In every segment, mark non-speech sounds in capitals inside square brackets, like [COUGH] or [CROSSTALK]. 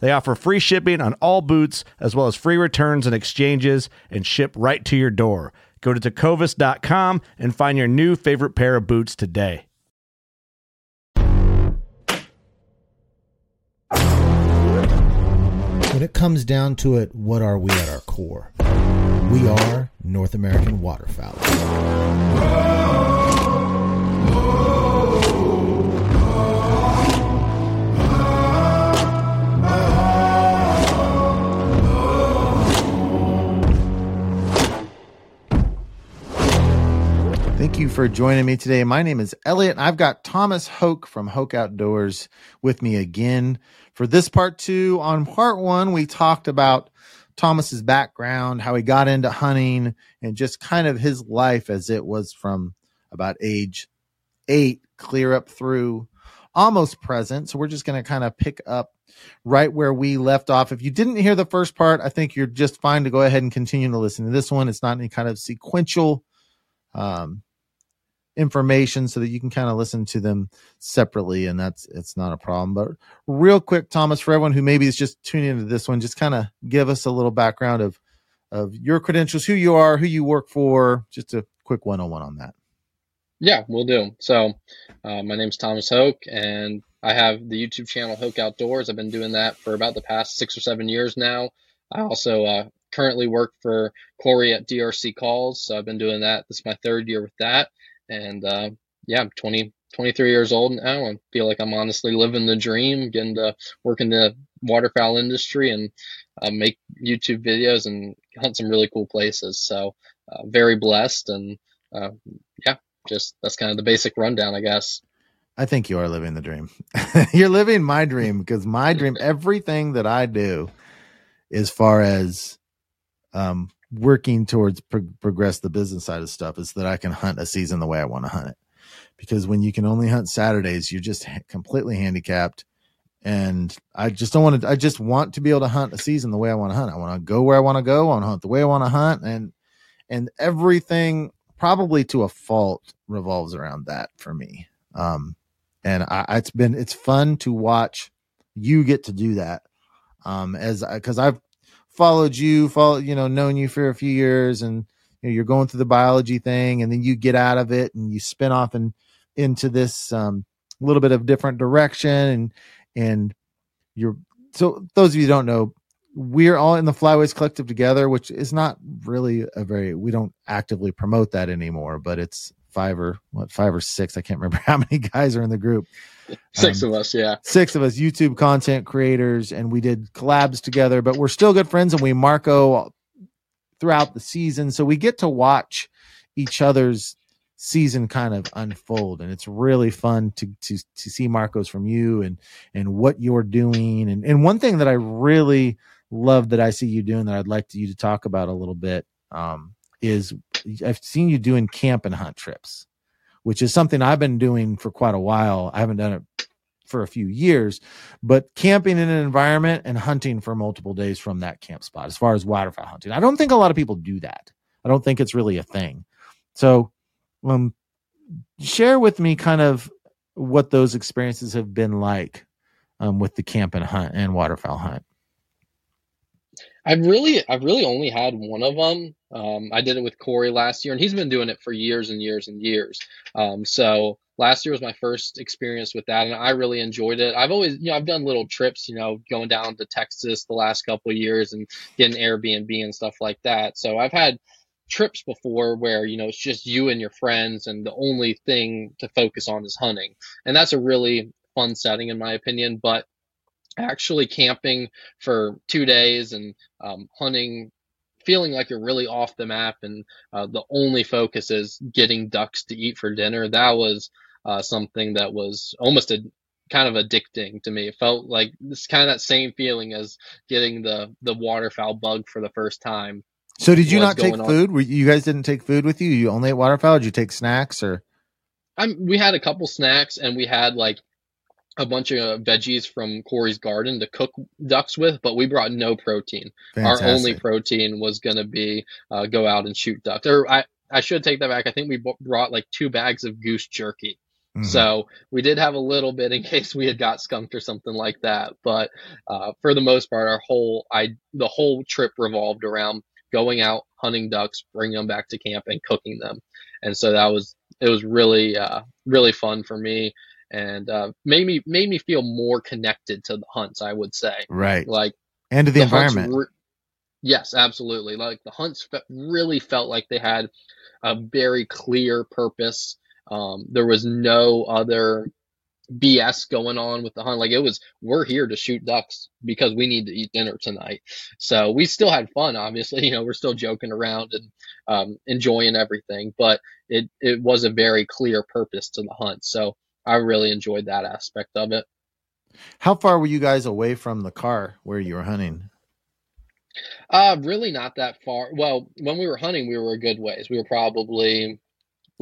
They offer free shipping on all boots, as well as free returns and exchanges, and ship right to your door. Go to tecovas.com and find your new favorite pair of boots today. When it comes down to it, what are we at our core? We are North American waterfowl. Thank you for joining me today. My name is Elliot, and I've got Thomas Hoke from Hoke Outdoors with me again for this part two. On part one, we talked about Thomas's background, how he got into hunting, and just kind of his life as it was from about age eight clear up through almost present. So we're just going to kind of pick up right where we left off. If you didn't hear the first part, I think you're just fine to go ahead and continue to listen to this one. It's not any kind of sequential um, information so that you can kind of listen to them separately and that's it's not a problem. But real quick thomas for everyone who maybe is just tuning into this one just kind of give us a little background of of your credentials who you are who you work for just a quick one-on-one on that. Yeah we'll do. So uh, my name's thomas hoke and i have the youtube channel hoke outdoors. I've been doing that for about the past six or seven years now. I also uh, currently work for corey at drc calls so i've been doing that. This is my third year with that and uh, yeah, I'm 20, 23 years old now and feel like I'm honestly living the dream, getting to work in the waterfowl industry and uh, make YouTube videos and hunt some really cool places. So uh, very blessed and uh, yeah, just that's kind of the basic rundown, I guess. I think you are living the dream. [LAUGHS] You're living my dream because my dream, [LAUGHS] everything that I do, as far as um, working towards pro- progress the business side of stuff is that I can hunt a season the way I want to hunt it. Because when you can only hunt Saturdays, you're just ha- completely handicapped. And I just don't want to, I just want to be able to hunt a season the way I want to hunt. I want to go where I want to go. I want to hunt the way I want to hunt. And, and everything probably to a fault revolves around that for me. Um, and I, it's been, it's fun to watch you get to do that. Um, as I, cause I've followed you, follow, you know, known you for a few years and you know, you're going through the biology thing and then you get out of it and you spin off and into this um, little bit of different direction and and you're so those of you don't know we're all in the flyways collective together which is not really a very we don't actively promote that anymore but it's five or what five or six i can't remember [LAUGHS] how many guys are in the group Six um, of us, yeah. Six of us YouTube content creators, and we did collabs together, but we're still good friends and we Marco throughout the season. So we get to watch each other's season kind of unfold and it's really fun to to to see Marcos from you and and what you're doing and and one thing that I really love that I see you doing that I'd like you to talk about a little bit um is I've seen you doing camp and hunt trips which is something I've been doing for quite a while. I haven't done it for a few years, but camping in an environment and hunting for multiple days from that camp spot as far as waterfowl hunting. I don't think a lot of people do that. I don't think it's really a thing. So, um, share with me kind of what those experiences have been like um, with the camp and hunt and waterfowl hunt. I've really, I've really only had one of them. Um, I did it with Corey last year, and he's been doing it for years and years and years. Um, so last year was my first experience with that, and I really enjoyed it. I've always, you know, I've done little trips, you know, going down to Texas the last couple years and getting Airbnb and stuff like that. So I've had trips before where you know it's just you and your friends and the only thing to focus on is hunting and that's a really fun setting in my opinion but actually camping for two days and um, hunting feeling like you're really off the map and uh, the only focus is getting ducks to eat for dinner that was uh, something that was almost a kind of addicting to me it felt like it's kind of that same feeling as getting the the waterfowl bug for the first time So did you not take on? food? Were you guys didn't take food with you? You only ate waterfowl? Did you take snacks or I'm, we had a couple snacks and we had like a bunch of veggies from Corey's garden to cook ducks with, but we brought no protein. Our only protein was going to be uh, go out and shoot ducks. Or I, I should take that back. I think we b- brought like two bags of goose jerky. Mhm. So we did have a little bit in [LAUGHS] case we had got skunked or something like that. But uh, for the most part, our whole I the whole trip revolved around going out hunting ducks, bringing them back to camp, and cooking them. And so that was it was really uh, really fun for me, and uh, made me made me feel more connected to the hunts. I would say right. like And to the, hunts environment. yes, absolutely. Like the hunts fe- really felt like they had a very clear purpose. Um, there was no other BS going on with the hunt. Like it was, we're here to shoot ducks because we need to eat dinner tonight. So we still had fun. Obviously, [LAUGHS] you know, we're still joking around and um, enjoying everything, but it it was a very clear purpose to the hunt. So I really enjoyed that aspect of it. How far were you guys away from the car where you were hunting? Uh, really not that far. Well, when we were hunting, we were a good ways. We were probably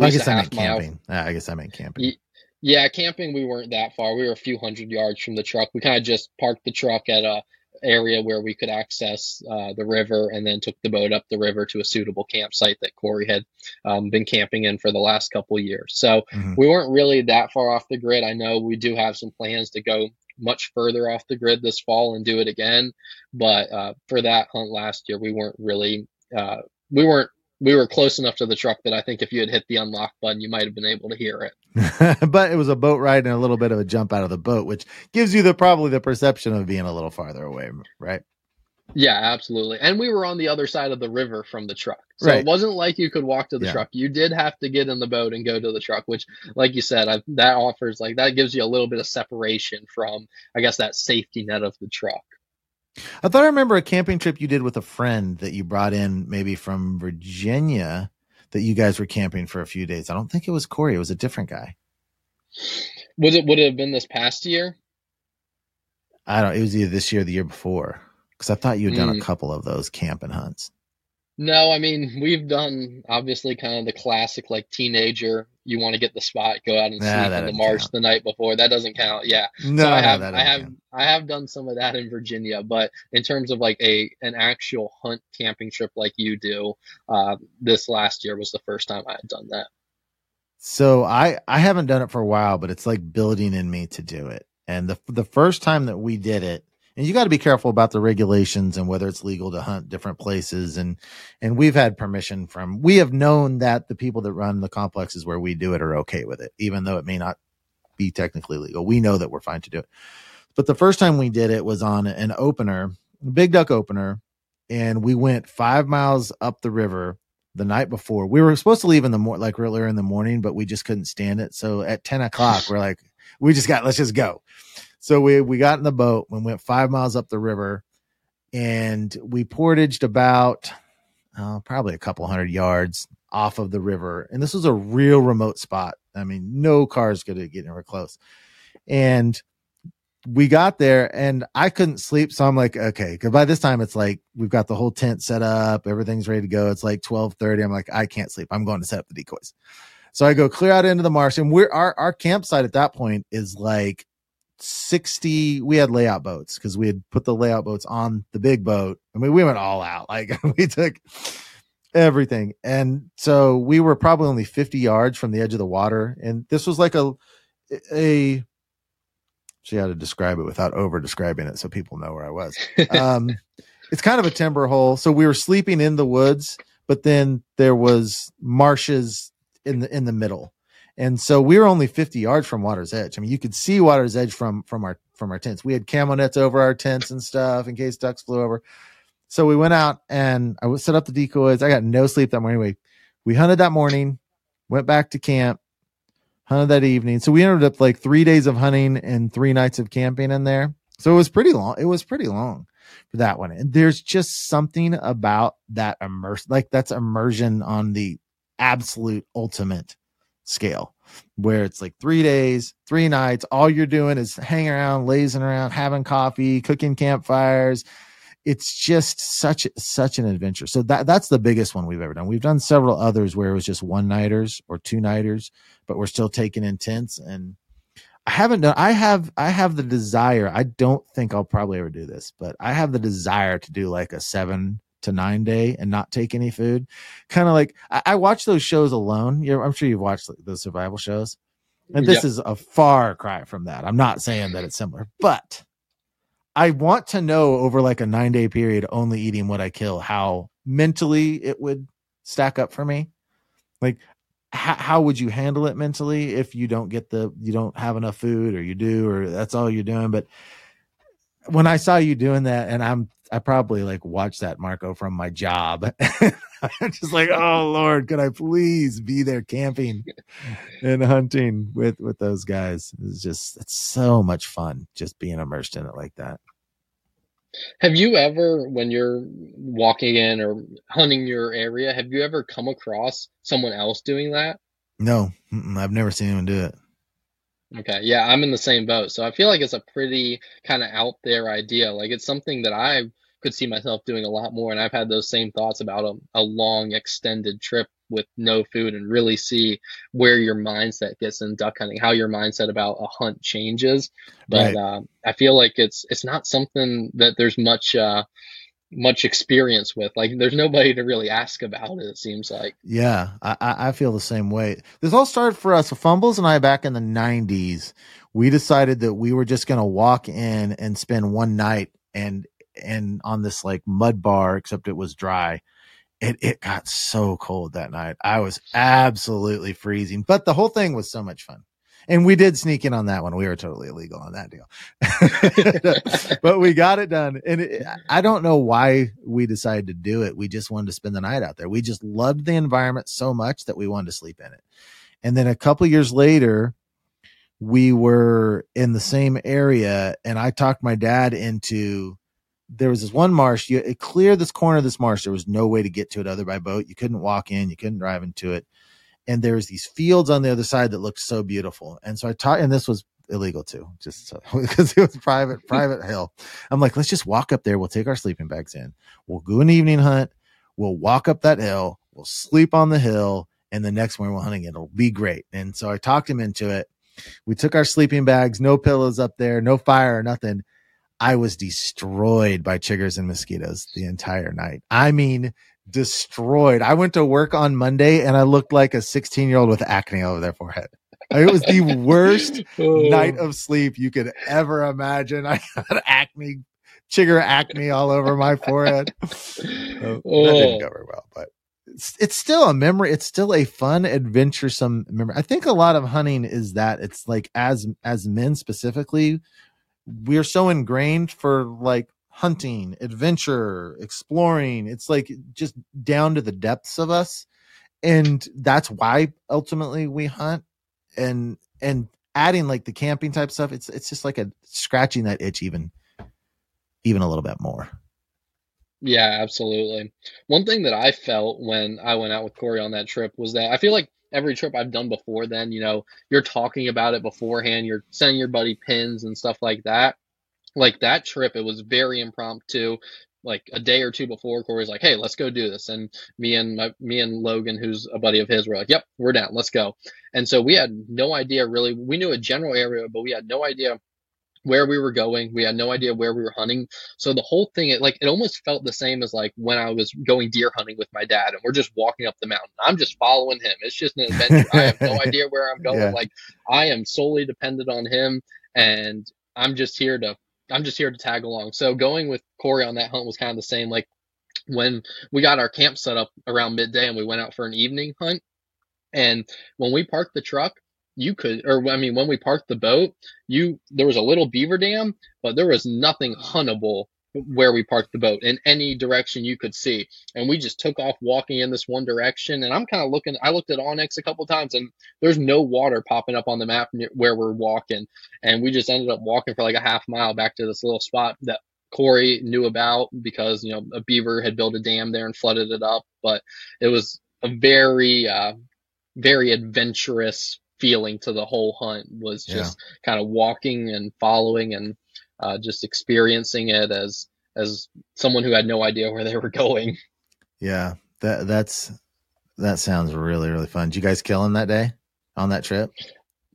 I guess I meant camping. Ah, I guess I meant camping. Ye- Yeah, camping, we weren't that far. We were a few hundred yards from the truck. We kind of just parked the truck at a area where we could access uh, the river and then took the boat up the river to a suitable campsite that Corey had um, been camping in for the last couple years. So Mhm. we weren't really that far off the grid. I know we do have some plans to go much further off the grid this fall and do it again. But uh, for that hunt last year, we weren't really, uh, we weren't, we were close enough to the truck that I think if you had hit the unlock button, you might have been able to hear it. [LAUGHS] but it was a boat ride and a little bit of a jump out of the boat, which gives you the probably the perception of being a little farther away, right? Yeah, absolutely. And we were on the other side of the river from the truck. So Right. it wasn't like you could walk to the Yeah. truck. You did have to get in the boat and go to the truck, which, like you said, I, that offers, like, that gives you a little bit of separation from, I guess, that safety net of the truck. I thought I remember a camping trip you did with a friend that you brought in maybe from Virginia that you guys were camping for a few days. I don't think it was Corey, it was a different guy. Would it, would it have been this past year? I don't it was either this year or the year before. Because I thought you had done a Mm. couple of those camping hunts. No, I mean, we've done obviously kind of the classic, like, teenager, you want to get the spot, go out and Nah, sleep in the marsh count. the night before. That doesn't count. Yeah. No, so I have that I have count. I have done some of that in Virginia, but in terms of like a an actual hunt camping trip like you do, uh, this last year was the first time I had done that. So I I haven't done it for a while, but it's like building in me to do it. And the the first time that we did it, and you got to be careful about the regulations and whether it's legal to hunt different places. And and we've had permission from we have known that the people that run the complexes where we do it are okay with it, even though it may not be technically legal. We know that we're fine to do it. But the first time we did it was on an opener, big duck opener, and we went five miles up the river the night before. We were supposed to leave in the mor like earlier in the morning, but we just couldn't stand it. So at 10 o'clock, we're like, we just got, let's just go. So we, we got in the boat and went five miles up the river and we portaged about, uh, probably a couple hundred yards off of the river. And this was a real remote spot. I mean, no cars could get anywhere close. And we got there and I couldn't sleep. So I'm like, okay, because by this time it's like we've got the whole tent set up, everything's ready to go. It's like 12:30. I'm like, I can't sleep. I'm going to set up the decoys. So I go clear out into the marsh, and we're our our campsite at that point is like 60 we had layout boats because we had put the layout boats on the big boat i mean we went all out like [LAUGHS] we took everything. And so we were probably only 50 yards from the edge of the water and this was like a a see how to describe it without over describing it so people know where i was. [LAUGHS] Um it's kind of a timber hole so we were sleeping in the woods but then there was marshes in the in the middle and so we were only 50 yards from water's edge. I mean you could see water's edge from from our from our tents. We had camo nets over our tents and stuff in case ducks flew over. So we went out and i set up the decoys. I got no sleep that morning. We we hunted that morning went back to camp hunted that evening. So we ended up like three days of hunting and three nights of camping in there. So it was pretty long it was pretty long for that one. And there's just something about that immerse like that's immersion on the absolute ultimate scale where it's like three days, three nights. All you're doing is hanging around, lazing around, having coffee, cooking campfires. It's just such such an adventure. So that that's the biggest one we've ever done. We've done several others where it was just one nighters or two nighters, but we're still taking in tents. And I haven't done. I have I have the desire. I don't think I'll probably ever do this, but I have the desire to do like a seven to nine day and not take any food. Kind of like I, I, watch those shows alone. You're, I'm sure you've watched the survival shows, and this yep. is a far cry from that. I'm not saying that it's similar, but I want to know over like a nine day period, only eating what I kill, how mentally it would stack up for me. Like, how, how would you handle it mentally if you don't get the you don't have enough food or you do or that's all you're doing but when I saw you doing that, and I'm I probably like watched that Marco from my job. [LAUGHS] Just like, oh Lord, could I please be there camping and hunting with with those guys? It's just it's so much fun just being immersed in it like that. Have you ever, when you're walking in or hunting your area, have you ever come across someone else doing that? No, I've never seen anyone do it. Okay, yeah, I'm in the same boat. So I feel like it's a pretty kind of out there idea. Like it's something that I could see myself doing a lot more. And I've had those same thoughts about a, a long extended trip with no food and really see where your mindset gets in duck hunting, how your mindset about a hunt changes. But right. uh, I feel like it's it's not something that there's much uh, much experience with. Like there's nobody to really ask about it. It seems like. Yeah, I, I feel the same way. This all started for us. Fumbles and I back in the '90s. We decided that we were just going to walk in and spend one night and and on this like mud bar, except it was dry. It it got so cold that night. I was absolutely freezing, but the whole thing was so much fun and we did sneak in on that one. We were totally illegal on that deal, [LAUGHS] but we got it done. And it, I don't know why we decided to do it. We just wanted to spend the night out there. We just loved the environment so much that we wanted to sleep in it. And then a couple years later, we were in the same area, and I talked my dad into. There was this one marsh. You clear this corner of this marsh. There was no way to get to it other by boat. You couldn't walk in. You couldn't drive into it and there's these fields on the other side that looked so beautiful. And so I taught, and this was illegal too, just so, [LAUGHS] because it was private, [LAUGHS] private hill. I'm like, let's just walk up there. We'll take our sleeping bags in. We'll go an evening hunt. We'll walk up that hill. We'll sleep on the hill. And the next morning we're hunting. It'll be great. And so I talked him into it. We took our sleeping bags, no pillows up there, no fire, or nothing. I was destroyed by chiggers and mosquitoes the entire night. I mean, destroyed. I went to work on Monday and I looked like a 16 year old with acne over their forehead. It was the worst [LAUGHS] oh. night of sleep you could ever imagine. [LAUGHS] I had acne, chigger acne all over my forehead. So oh. That didn't go very well, but it's, it's still a memory. It's still a fun, adventuresome memory. I think a lot of hunting is that it's like as as men specifically, we're so ingrained for like hunting, adventure, exploring. It's like just down to the depths of us. And that's why ultimately we hunt and and adding like the camping type stuff, it's it's just like a scratching that itch even even a little bit more. Yeah, absolutely. One thing that I felt when I went out with Corey on that trip was that I feel like every trip I've done before then, you know, you're talking about it beforehand, you're sending your buddy pins and stuff like that like that trip, it was very impromptu. Like a day or two before, Corey's like, "Hey, let's go do this," and me and my, me and Logan, who's a buddy of his, were like, "Yep, we're down. Let's go." And so we had no idea really. We knew a general area, but we had no idea where we were going. We had no idea where we were hunting. So the whole thing, it like it almost felt the same as like when I was going deer hunting with my dad, and we're just walking up the mountain. I'm just following him. It's just an adventure. I have no [LAUGHS] idea where I'm going. Yeah. Like I am solely dependent on him, and I'm just here to I'm just here to tag along. So going with Corey on that hunt was kind of the same. Like when we got our camp set up around midday and we went out for an evening hunt, and when we parked the truck, you could, or I mean, when we parked the boat, you there was a little beaver dam, but there was nothing huntable where we parked the boat in any direction you could see. And we just took off walking in this one direction. And I'm kind of looking, I looked at onX a couple times and there's no water popping up on the map near where we're walking. And we just ended up walking for like a half mile back to this little spot that Corey knew about because, you know, a beaver had built a dam there and flooded it up. But it was a very, uh, very adventurous feeling to the whole hunt was just kind of walking and following and uh, just experiencing it as as someone who had no idea where they were going. [LAUGHS] Yeah, that that's that sounds really really fun. Did you guys kill him that day on that trip?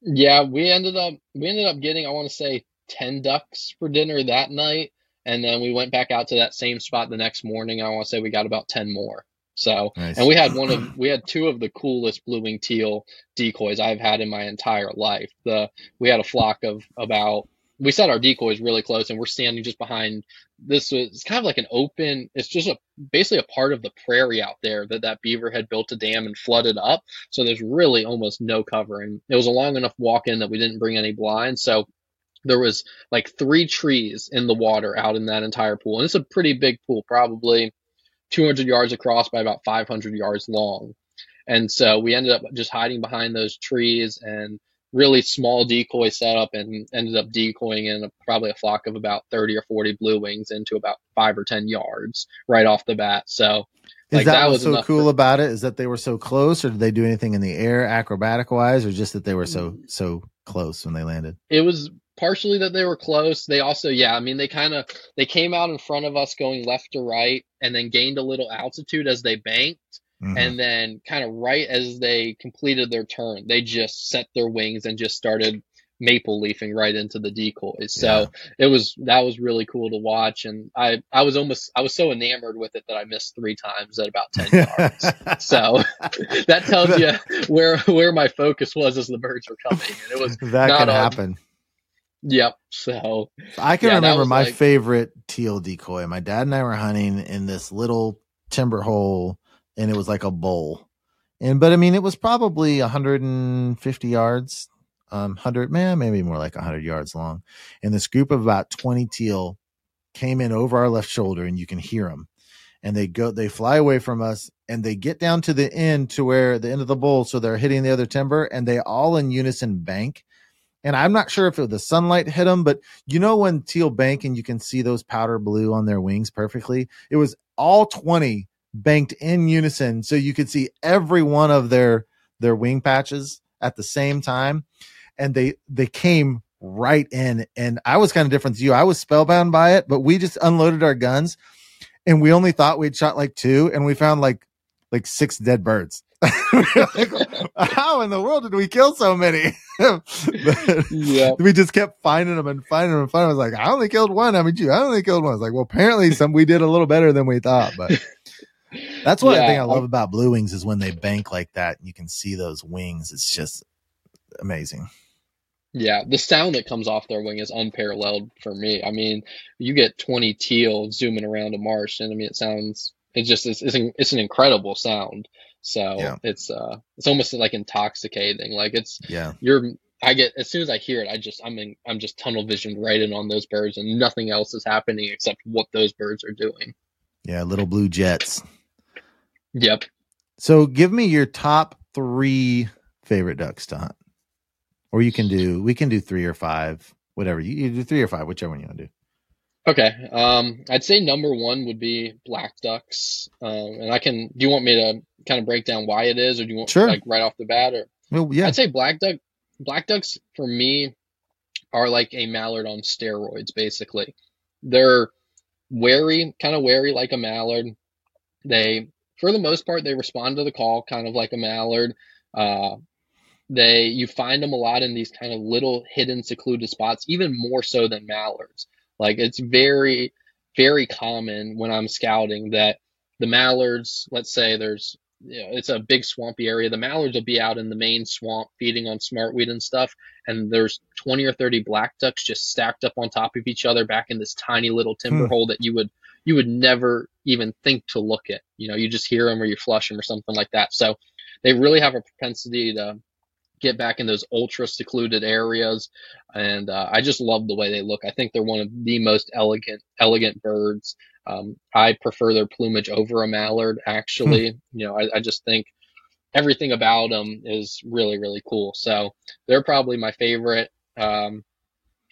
Yeah, we ended up we ended up getting I want to say ten ducks for dinner that night, and then we went back out to that same spot the next morning. I want to say we got about ten more. So, Nice. and we had one of [CLEARS THROAT] we had two of the coolest blue wing teal decoys I've had in my entire life. The we had a flock of about we set our decoys really close and we're standing just behind this was kind of like an open it's just a basically a part of the prairie out there that that beaver had built a dam and flooded up. So there's really almost no cover and it was a long enough walk in that we didn't bring any blinds. So there was like three trees in the water out in that entire pool. And it's a pretty big pool probably 200 yards across by about 500 yards long. And so we ended up just hiding behind those trees and really small decoy setup and ended up decoying in a, probably a flock of about 30 or 40 blue wings into about five or 10 yards right off the bat. So Is like, that, that what's was so cool for- about it? Is that they were so close, or did they do anything in the air acrobatic wise, or just that they were so mm. so close when they landed? it was partially that they were close. They also, yeah, I mean, they kind of, they came out in front of us going left to right and then gained a little altitude as they banked. Mhm. And then kind of right as they completed their turn, they just set their wings and just started maple leafing right into the decoys. So it was that was really cool to watch. And I I was almost I was so enamored with it that I missed three times at about ten yards. [LAUGHS] So [LAUGHS] that tells you [LAUGHS] where where my focus was as the birds were coming. And it was that not can on- happen. yep. So I can Yeah, remember my like- favorite teal decoy. My dad and I were hunting in this little timber hole, and it was like a bowl. And but I mean, it was probably 150 yards, um, 100 man, maybe more like 100 yards long. And this group of about 20 teal came in over our left shoulder, and you can hear them. And they go, they fly away from us, and they get down to the end to where the end of the bowl, so they're hitting the other timber, and they all in unison bank. And I'm not sure if it, the sunlight hit them, but you know when teal bank and you can see those powder blue on their wings perfectly it was all 20 banked in unison so you could see every one of their their wing patches at the same time and they they came right in and i was kind of different to you i was spellbound by it but we just unloaded our guns and we only thought we'd shot like two and we found like like six dead birds [LAUGHS] Like, how in the world did we kill so many yeah. [LAUGHS] we just kept finding them and finding them and finding them. I was like, I only killed one. I mean, you, I only killed one. I was like, well, apparently some we did a little better than we thought. But that's one Yeah, thing I love I- about blue wings is when they bank like that. You can see those wings. It's just amazing. Yeah, the sound that comes off their wing is unparalleled for me. I mean, you get 20 teal zooming around a marsh, and I mean, it sounds, it just is, it's, an- it's an incredible sound. So Yeah. it's, uh, it's almost like intoxicating. Like it's, Yeah. you're, I get, as soon as I hear it, I just, I'm in, I'm just tunnel visioned right in on those birds, and nothing else is happening except what those birds are doing. Yeah. Little blue jets. Yep. So give me your top three favorite ducks to hunt. Or you can do, we can do three or five, whatever. You, you do three or five, whichever one you want to do. Okay. Um, I'd say number one would be black ducks. Um, and I can, do you want me to kind of break down why it is, or do you want Sure. like right off the bat, or? Well, yeah. I'd say black duck black ducks for me are like a mallard on steroids basically. They're wary, kind of wary like a mallard. They for the most part they respond to the call kind of like a mallard. Uh they you find them a lot in these kind of little hidden secluded spots, even more so than mallards. Like it's very very common when I'm scouting that the mallards, let's say there's you know, it's a big swampy area. The mallards will be out in the main swamp feeding on smartweed and stuff, and there's 20 or 30 black ducks just stacked up on top of each other back in this tiny little timber hmm. hole that you would you would never even think to look at. You know, you just hear them or you flush them or something like that. So they really have a propensity to get back in those ultra secluded areas. And uh, I just love the way they look. I think they're one of the most elegant, elegant birds. Um, I prefer their plumage over a mallard, actually. Hmm. You know, I, I, just think everything about them is really, really cool. So they're probably my favorite. Um,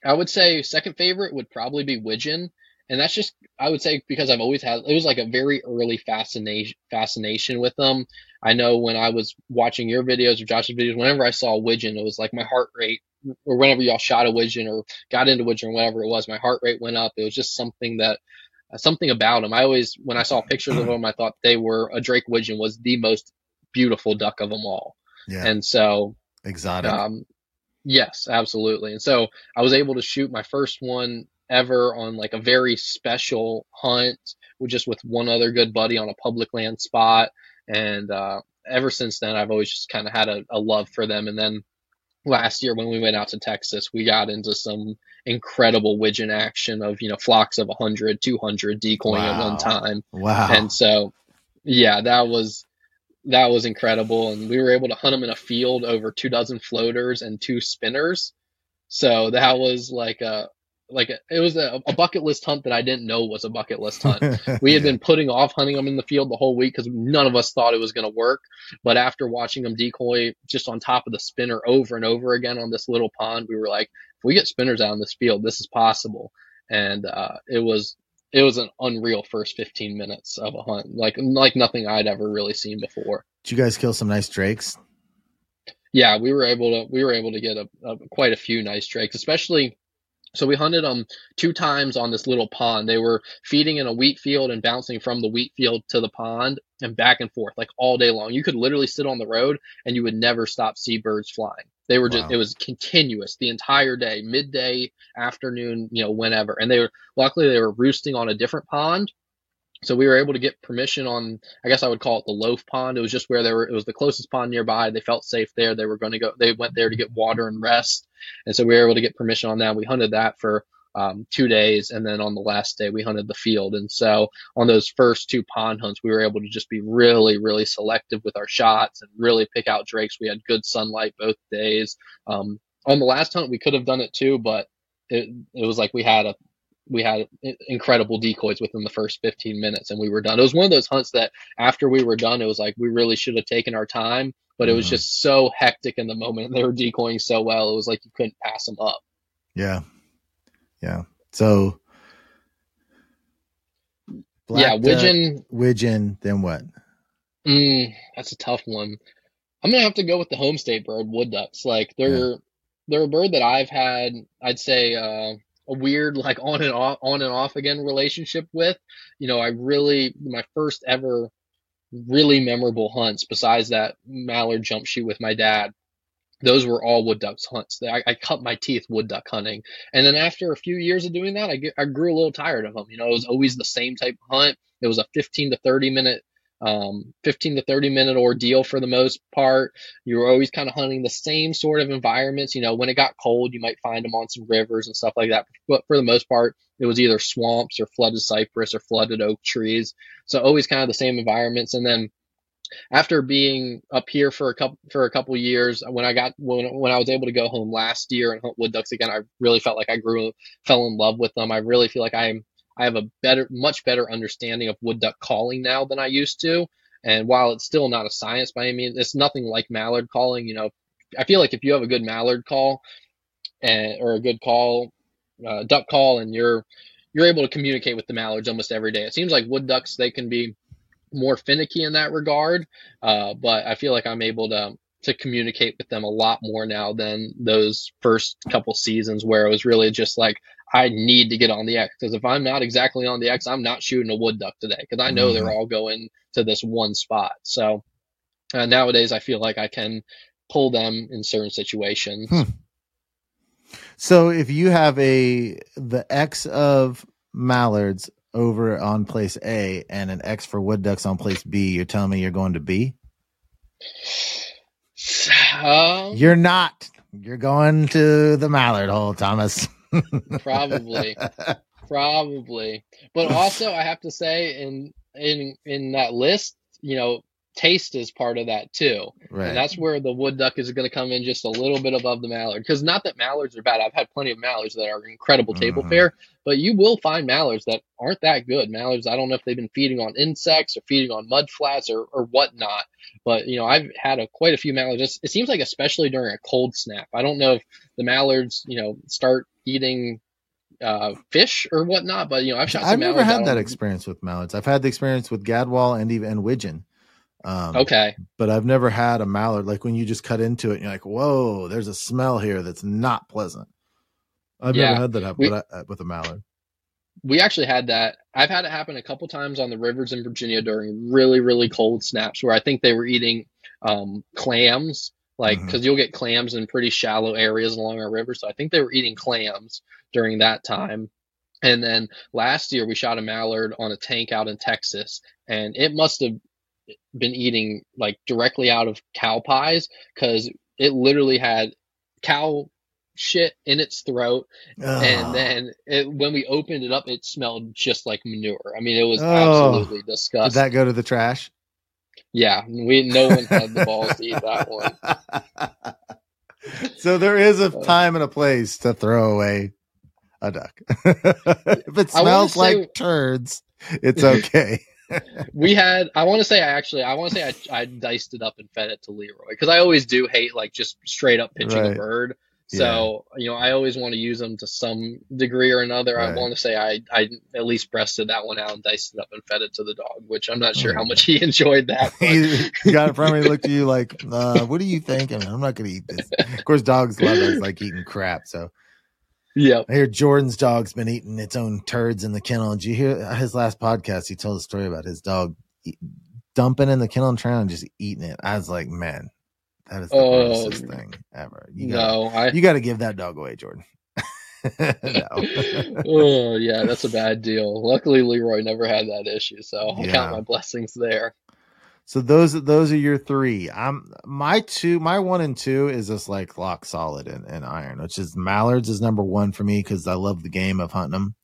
I would say second favorite would probably be widgeon and that's just I would say because I've always had it was like a very early fascination fascination with them. I know when I was watching your videos or Josh's videos, whenever I saw a widgeon, it was like my heart rate, or whenever y'all shot a widgeon or got into widgeon or whatever it was, my heart rate went up. It was just something that something about them. I always when I saw pictures of them, I thought they were a Drake widgeon was the most beautiful duck of them all. Yeah. And so exotic. Um, yes, absolutely. And so I was able to shoot my first one ever on like a very special hunt with just with one other good buddy on a public land spot. And uh, ever since then, I've always just kind of had a, a love for them. And then last year when we went out to Texas, we got into some incredible widgeon action of, you know, flocks of 100, 200 decoying wow. at one time. Wow. And so, yeah, that was, that was incredible. And we were able to hunt them in a field over two dozen floaters and two spinners. So that was like a, like it was a, a, bucket list hunt that I didn't know was a bucket list hunt. [LAUGHS] We had been putting off hunting them in the field the whole week because none of us thought it was going to work. But after watching them decoy just on top of the spinner over and over again on this little pond, we were like, if we get spinners out in this field, this is possible. And uh, it was it was an unreal first 15 minutes of a hunt, like like nothing I'd ever really seen before. Did you guys kill some nice drakes? Yeah, we were able to we were able to get a, a quite a few nice drakes, especially so we hunted them two times on this little pond. They were feeding in a wheat field and bouncing from the wheat field to the pond and back and forth like all day long. You could literally sit on the road and you would never stop see birds flying. They were just wow. it was continuous the entire day, midday, afternoon, you know, whenever. And they were luckily they were roosting on a different pond so we were able to get permission on i guess i would call it the loaf pond. It was just where they were it was the closest pond nearby. They felt safe there. They were going to go they went there to get water and rest. And so we were able to get permission on that. We hunted that for um, two days. And then on the last day we hunted the field. And so on those first two pond hunts we were able to just be really really selective with our shots and really pick out drakes. We had good sunlight both days. Um, on the last hunt we could have done it too but it, it was like we had a we had incredible decoys within the first 15 minutes and we were done. It was one of those hunts that after we were done, it was like we really should have taken our time, but it was mm-hmm. just so hectic in the moment [LAUGHS] they were decoying so well. It was like you couldn't pass them up. Yeah. Yeah. So, yeah, widgeon. widgeon, then what? Mm, that's a tough one. I'm gonna have to go with the home state bird, wood ducks. Like they're yeah. they're a bird that I've had, I'd say, uh, a weird like on and off on and off again relationship with. You know, I really my first ever really memorable hunts besides that mallard jump shoot with my dad those were all wood ducks hunts. I, I, cut my teeth wood duck hunting. And then after a few years of doing that, I, get, I grew a little tired of them. You know, it was always the same type of hunt. It was a 15 to 30 minute um, 15 to 30 minute ordeal for the most part. You were always kind of hunting the same sort of environments. You know, when it got cold, you might find them on some rivers and stuff like that. But for the most part, it was either swamps or flooded cypress or flooded oak trees. So always kind of the same environments. And then after being up here for a couple for a couple years, when I got when when I was able to go home last year and hunt wood ducks again, I really felt like I grew fell in love with them. I really feel like I'm I have a better, much better understanding of wood duck calling now than I used to. And while it's still not a science by any means, it's nothing like mallard calling. You know, I feel like if you have a good mallard call and or a good call, uh, duck call, and you're you're able to communicate with the mallards almost every day. It seems like wood ducks they can be more finicky in that regard, uh, but I feel like I'm able to to communicate with them a lot more now than those first couple seasons where it was really just like I need to get on the X because if I'm not exactly on the X, I'm not shooting a wood duck today because I know mm-hmm. they're all going to this one spot. So uh, nowadays, I feel like I can pull them in certain situations. Hmm. So if you have a the X of mallards over on place A and an X for wood ducks on place B, you're telling me you're going to B? [SIGHS] Um, You're not. You're going to the mallard hole, Thomas. Probably, probably. But also, I have to say, in in in that list, you know, taste is part of that too. right. And that's where the wood duck is going to come in just a little bit above the mallard. Because not that mallards are bad. I've had plenty of mallards that are incredible table Mhm. fare, but you will find mallards that aren't that good. Mallards, I don't know if they've been feeding on insects or feeding on mud flats or, or whatnot. But, you know, I've had a, quite a few mallards. It seems like, especially during a cold snap, I don't know if the mallards, you know, start eating uh, fish or whatnot, but, you know, I've shot some I've never had that experience with mallards. I've had the experience with gadwall and even and widgeon. Um, Okay. but I've never had a mallard like when you just cut into it and you're like, whoa, there's a smell here that's not pleasant. I've Yeah, never had that happen we- with, a, with a mallard. we actually had that. I've had it happen a couple times on the rivers in Virginia during really, really cold snaps where I think they were eating um, clams, like because you'll get clams in pretty shallow areas along our river. So I think they were eating clams during that time. And then last year we shot a mallard on a tank out in Texas, and it must have been eating like directly out of cow pies because it literally had cow shit in its throat Ugh. and then it, when we opened it up, it smelled just like manure. I mean, it was Oh. absolutely disgusting did that go to the trash? yeah, we no one had the balls to eat that [LAUGHS] one. so there is Uh, a time and a place to throw away a duck. [LAUGHS] if it smells like say- turds, it's [LAUGHS] okay. [LAUGHS] We had, I want to say, I actually, I want to say, I, I diced it up and fed it to Leroy because I always do hate like just straight up pitching Right. a bird. So you know, I always want to use them to some degree or another. Right. I want to say I, I at least breasted that one out and diced it up and fed it to the dog, which I'm not sure how much he [LAUGHS] enjoyed that. [LAUGHS] he got in front of me, looked at you like, uh, "What are you thinking? I'm not going to eat this." Of course, dogs love us like eating crap. So yeah, I hear Jordan's dog's been eating its own turds in the kennel. Did you hear his last podcast? He told a story about his dog eat, dumping in the kennel and trying and just eating it. I was like, man, that is the Oh, grossest thing ever. You gotta, no, I you got to give that dog away, Jordan. [LAUGHS] [LAUGHS] oh yeah, that's a bad deal. Luckily, Leroy never had that issue, so I'll Yeah. count my blessings there. So those those are your three. I'm my two, my one and two is just like lock solid and, in iron, which is mallards is number one for me because I love the game of hunting them.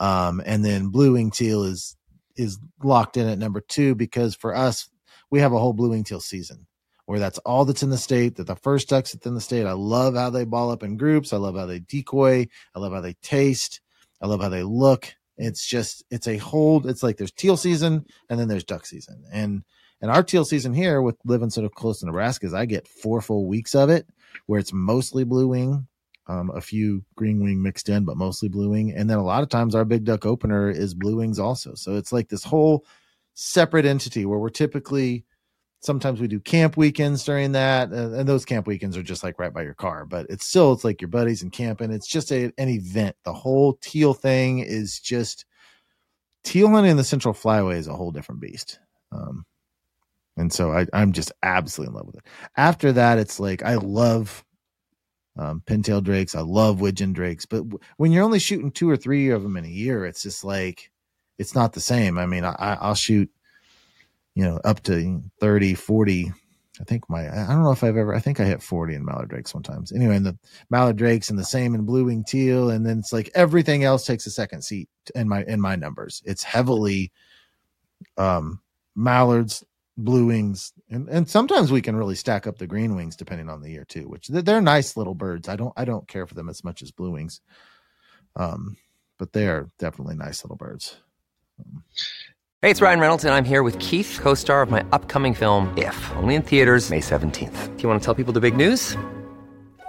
Um, and then blue wing teal is is locked in at number two because for us we have a whole blue wing teal season where that's all that's in the state. That the first ducks that's in the state. I love how they ball up in groups. I love how they decoy. I love how they taste. I love how they look. It's just it's a hold. It's like there's teal season and then there's duck season and and our teal season here with living sort of close to Nebraska is I get four full weeks of it where it's mostly blue wing, um, a few green wing mixed in, but mostly blue wing. And then a lot of times our big duck opener is blue wings also. So it's like this whole separate entity where we're typically sometimes we do camp weekends during that and, those camp weekends are just like right by your car but it's still it's like your buddies and camping it's just a, an event the whole teal thing is just teal hunting in the central flyway is a whole different beast um, and so I, I'm just absolutely in love with it. After that, it's like I love um, pintail drakes. I love widgeon drakes, but w- when you're only shooting two or three of them in a year, it's just like it's not the same. I mean, I, I'll shoot, you know, up to 30, 40. I think my I don't know if I've ever I think I hit 40 in mallard drakes sometimes. Anyway, and the mallard drakes and the same in blue wing teal, and then it's like everything else takes a second seat in my in my numbers. It's heavily um mallards, blue wings, and, and sometimes we can really stack up the green wings depending on the year too, which they're, nice little birds. I don't I don't care for them as much as blue wings. Um, but they are definitely nice little birds. Hey, it's Ryan Reynolds, and I'm here with Keith, co star of my upcoming film, If, only in theaters, May 17th. Do you want to tell people the big news?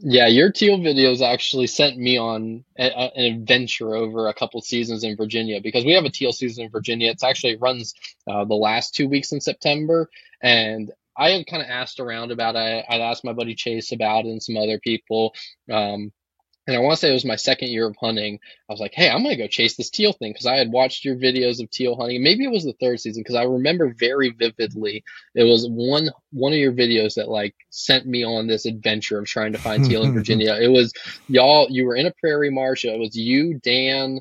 Yeah, your teal videos actually sent me on a, a, an adventure over a couple seasons in Virginia because we have a teal season in Virginia. It's actually runs uh, the last two weeks in September, and I had kind of asked around about it. I'd asked my buddy Chase about it and some other people. Um, and I want to say it was my second year of hunting. I was like, hey, I'm going to go chase this teal thing because I had watched your videos of teal hunting. Maybe it was the third season because I remember very vividly. It was one one of your videos that like sent me on this adventure of trying to find teal in [LAUGHS] Virginia. It was y'all. You were in a prairie marsh. It was you, Dan.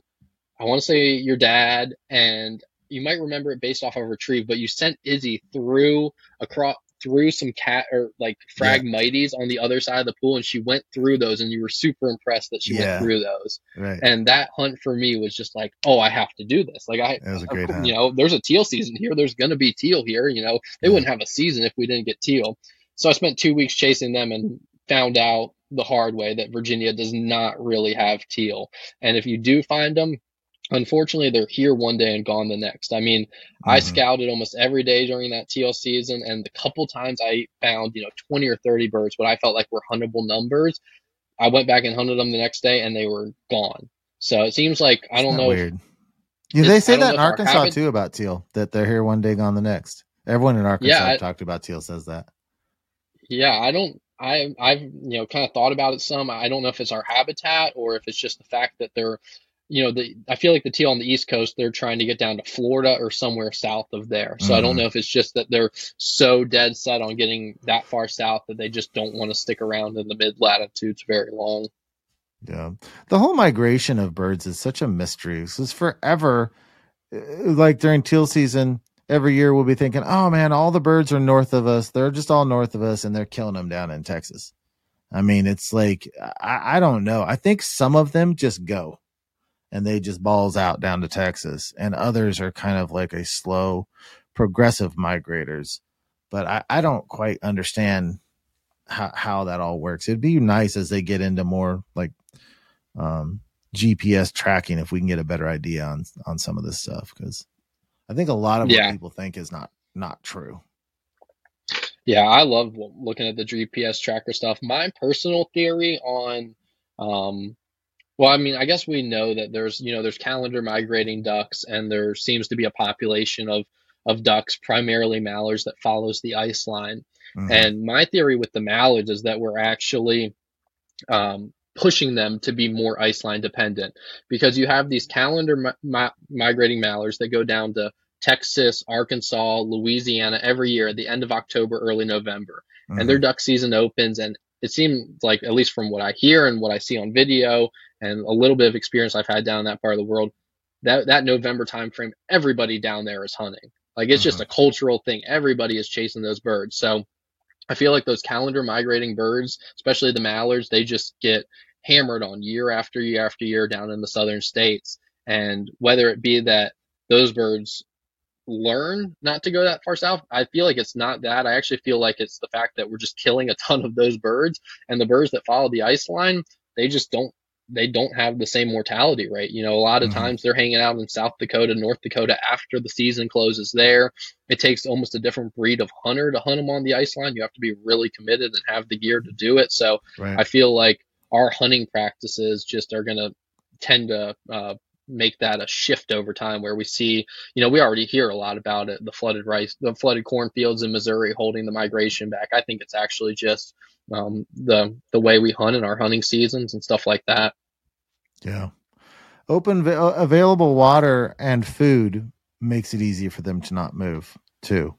I want to say your dad, and you might remember it based off of retrieve, but you sent Izzy through across through some cat or like phragmites yeah. on the other side of the pool and she went through those and you were super impressed that she yeah. went through those. Right. And that hunt for me was just like, oh, I have to do this. Like I, it was a great hunt. you know, there's a teal season here. There's going to be teal here. You know, they yeah. wouldn't have a season if we didn't get teal. So I spent two weeks chasing them and found out the hard way that Virginia does not really have teal. And if you do find them, unfortunately they're here one day and gone the next. I mean mm-hmm. i scouted almost every day during that teal season and the couple times i found you know 20 or 30 birds what i felt like were huntable numbers i went back and hunted them the next day and they were gone. So it seems like i don't know weird? Yeah, they say that in arkansas habit, too about teal that they're here one day gone the next. Everyone in arkansas yeah, I, talked about teal says that. Yeah i don't I, I've you know kind of thought about it some. I don't know if it's our habitat or if it's just the fact that they're you know, the I feel like the teal on the East Coast, they're trying to get down to Florida or somewhere south of there. So mm-hmm. I don't mm-hmm. know if it's just that they're so dead set on getting that far south that they just don't want to stick around in the mid latitudes very long. Yeah. The whole migration of birds is such a mystery. This is forever uh, like during teal season, every year we'll be thinking, oh man, all the birds are north of us. They're just all north of us and they're killing them down in Texas. I mean, it's like, I, I don't know. I think some of them just go and they just balls out down to Texas. And others are kind of like a slow, progressive migrators. But I, I don't quite understand how, how that all works. It'd be nice as they get into more like um, GPS tracking if we can get a better idea on on some of this stuff because I think a lot of yeah. what people think is not not true. Yeah, I love looking at the GPS tracker stuff. My personal theory on um, well, I mean, I guess we know that there's, you know, there's calendar migrating ducks, and there seems to be a population of of ducks, primarily mallards, that follows the ice line. Mm-hmm. And my theory with the mallards is that we're actually um, pushing them to be more ice line dependent because you have these calendar mi- migrating mallards that go down to Texas, Arkansas, Louisiana every year at the end of October, early November. Mm-hmm. And their duck season opens and it seems like at least from what I hear and what I see on video and a little bit of experience I've had down in that part of the world, that that November timeframe, everybody down there is hunting. Like it's mm-hmm. just a cultural thing. Everybody is chasing those birds. So I feel like those calendar migrating birds, especially the mallards, they just get hammered on year after year after year down in the southern states. And whether it be that those birds learn not to go that far south. I feel like it's not that. I actually feel like it's the fact that we're just killing a ton of those birds and the birds that follow the ice line, they just don't they don't have the same mortality rate. You know, a lot of mm-hmm. times they're hanging out in South Dakota, North Dakota after the season closes there. It takes almost a different breed of hunter to hunt them on the ice line. You have to be really committed and have the gear to do it. So right. I feel like our hunting practices just are going to tend to uh, make that a shift over time where we see, you know, we already hear a lot about it, the flooded rice, the flooded cornfields in Missouri holding the migration back. I think it's actually just um, the the way we hunt in our hunting seasons and stuff like that. Yeah. Open available water and food makes it easier for them to not move too.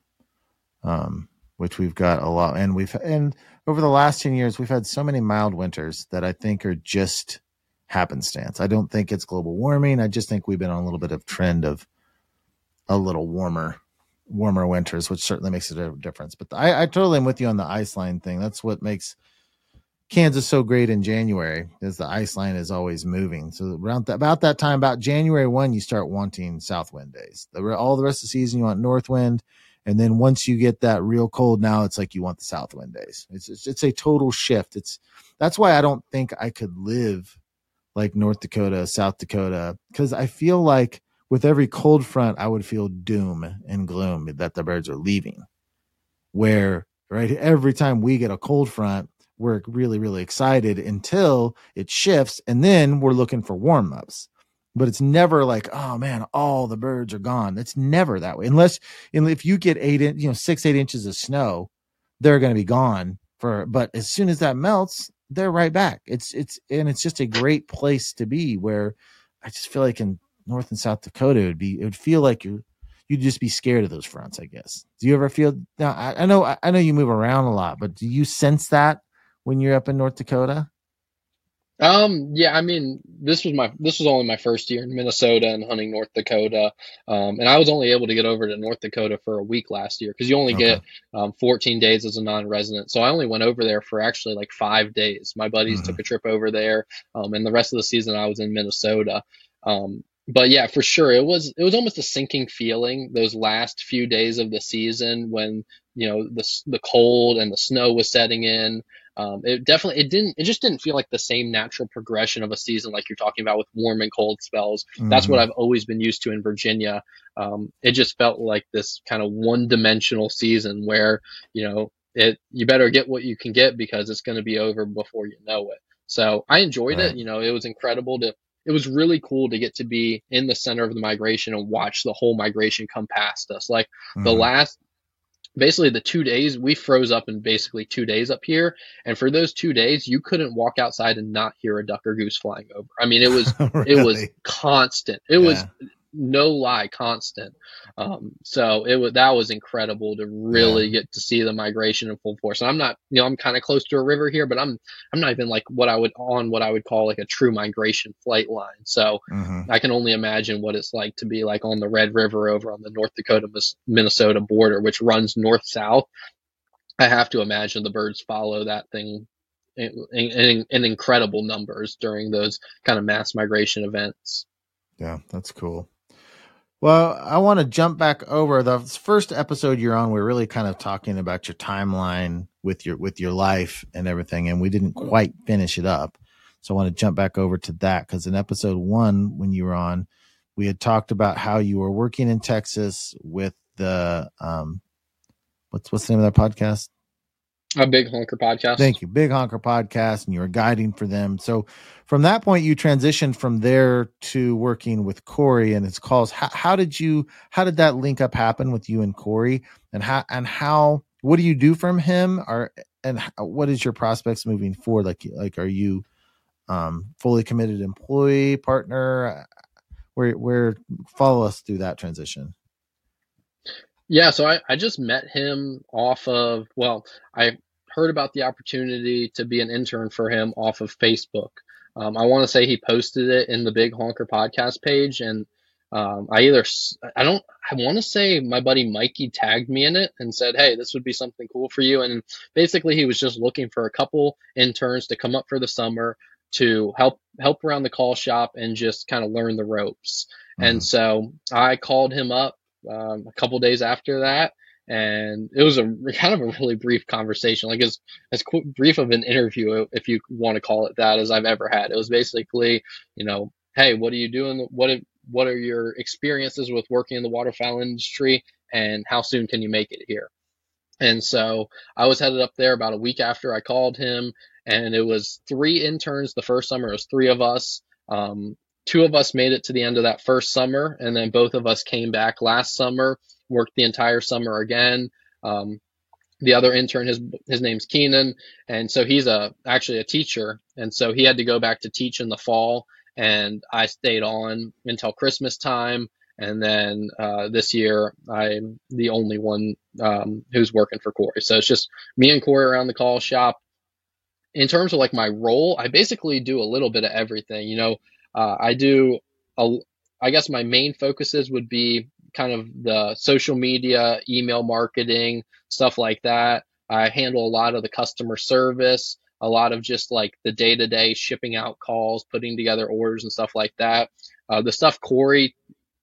Um, which we've got a lot and we've and over the last 10 years we've had so many mild winters that I think are just happenstance. I don't think it's global warming. I just think we've been on a little bit of trend of a little warmer, warmer winters, which certainly makes a difference. But I, I totally am with you on the ice line thing. That's what makes Kansas so great in January is the ice line is always moving. So around about that time, about January one, you start wanting south wind days. The, all the rest of the season, you want north wind, and then once you get that real cold, now it's like you want the south wind days. It's it's, it's a total shift. It's that's why I don't think I could live like North Dakota, South Dakota, because I feel like with every cold front, I would feel doom and gloom that the birds are leaving. Where right every time we get a cold front we're really really excited until it shifts and then we're looking for warm ups but it's never like oh man all the birds are gone. It's never that way. Unless if you get eight in, you know six eight inches of snow they're going to be gone for but as soon as that melts they're right back it's it's and it's just a great place to be where i just feel like in north and south dakota it would be it would feel like you you'd just be scared of those fronts i guess do you ever feel now i, I know i know you move around a lot but do you sense that when you're up in North Dakota? Um, yeah, I mean, this was my this was only my first year in Minnesota and hunting North Dakota, um, and I was only able to get over to North Dakota for a week last year because you only okay. get um, 14 days as a non-resident. So I only went over there for actually like five days. My buddies mm-hmm. took a trip over there, um, and the rest of the season I was in Minnesota. Um, but yeah, for sure, it was it was almost a sinking feeling those last few days of the season when you know the the cold and the snow was setting in. Um, it definitely it didn't it just didn't feel like the same natural progression of a season like you're talking about with warm and cold spells. Mm-hmm. That's what mm-hmm. I've always been used to in Virginia. Um, it just felt like this kind of one dimensional season where you know it you better get what you can get because it's going to be over before you know it. So I enjoyed right. it. You know, it was incredible to it was really cool to get to be in the center of the migration and watch the whole migration come past us. Like mm-hmm. the last basically the two days we froze up in basically two days up here and for those two days you couldn't walk outside and not hear a duck or goose flying over i mean it was really? [LAUGHS] it was constant it yeah. was no lie constant. Um, so it was that was incredible to really yeah. get to see the migration in full force. And I'm not, you know, I'm kind of close to a river here, but I'm I'm not even like what I would on what I would call like a true migration flight line. So mm-hmm. I can only imagine what it's like to be like on the Red River over on the North Dakota Minnesota border, which runs north south. I have to imagine the birds follow that thing in, in, in, incredible numbers during those kind of mass migration events. Yeah, that's cool. Well, I want to jump back over the first episode you're on. We're really kind of talking about your timeline with your with your life and everything, and we didn't quite finish it up. So I want to jump back over to that because in episode one, when you were on, we had talked about how you were working in Texas with the um, what's what's the name of that podcast? A big honker podcast. Thank you, big honker podcast, and you were guiding for them. So, from that point, you transitioned from there to working with Corey and his calls. How, how did you? How did that link up happen with you and Corey? And how? And how? What do you do from him? Or and what is your prospects moving forward? Like, like are you um, fully committed employee partner? Where where follow us through that transition? Yeah, so I, I just met him off of, well, I heard about the opportunity to be an intern for him off of Facebook. Um, I want to say he posted it in the Big Honker podcast page, and um, I either I don't I want to say my buddy Mikey tagged me in it and said, "Hey, this would be something cool for you." And basically, he was just looking for a couple interns to come up for the summer to help help around the call shop and just kind of learn the ropes. Mm-hmm. And so I called him up um, a couple days after that and it was a [LAUGHS] kind of a really brief conversation, like as as brief of an interview, if you want to call it that, as I've ever had. It was basically, you know, hey, what are you doing? What what are your experiences with working in the waterfowl industry, and how soon can you make it here? And so I was headed up there about a week after I called him, and it was three interns. The first summer it was three of us. Um, two of us made it to the end of that first summer, and then both of us came back last summer worked the entire summer again. Um, the other intern, his his name's Keenan, and so he's a actually a teacher, and so he had to go back to teach in the fall, and I stayed on until Christmas time, and then uh, this year I'm the only one um, who's working for Corey. So it's just me and Corey around the call shop. In terms of like my role, I basically do a little bit of everything. You know, uh, I do a, I guess my main focuses would be kind of the social media, email marketing, stuff like that. I handle a lot of the customer service. a lot of just like the day to day shipping out calls, putting together orders and stuff like that. Uh, the stuff Corey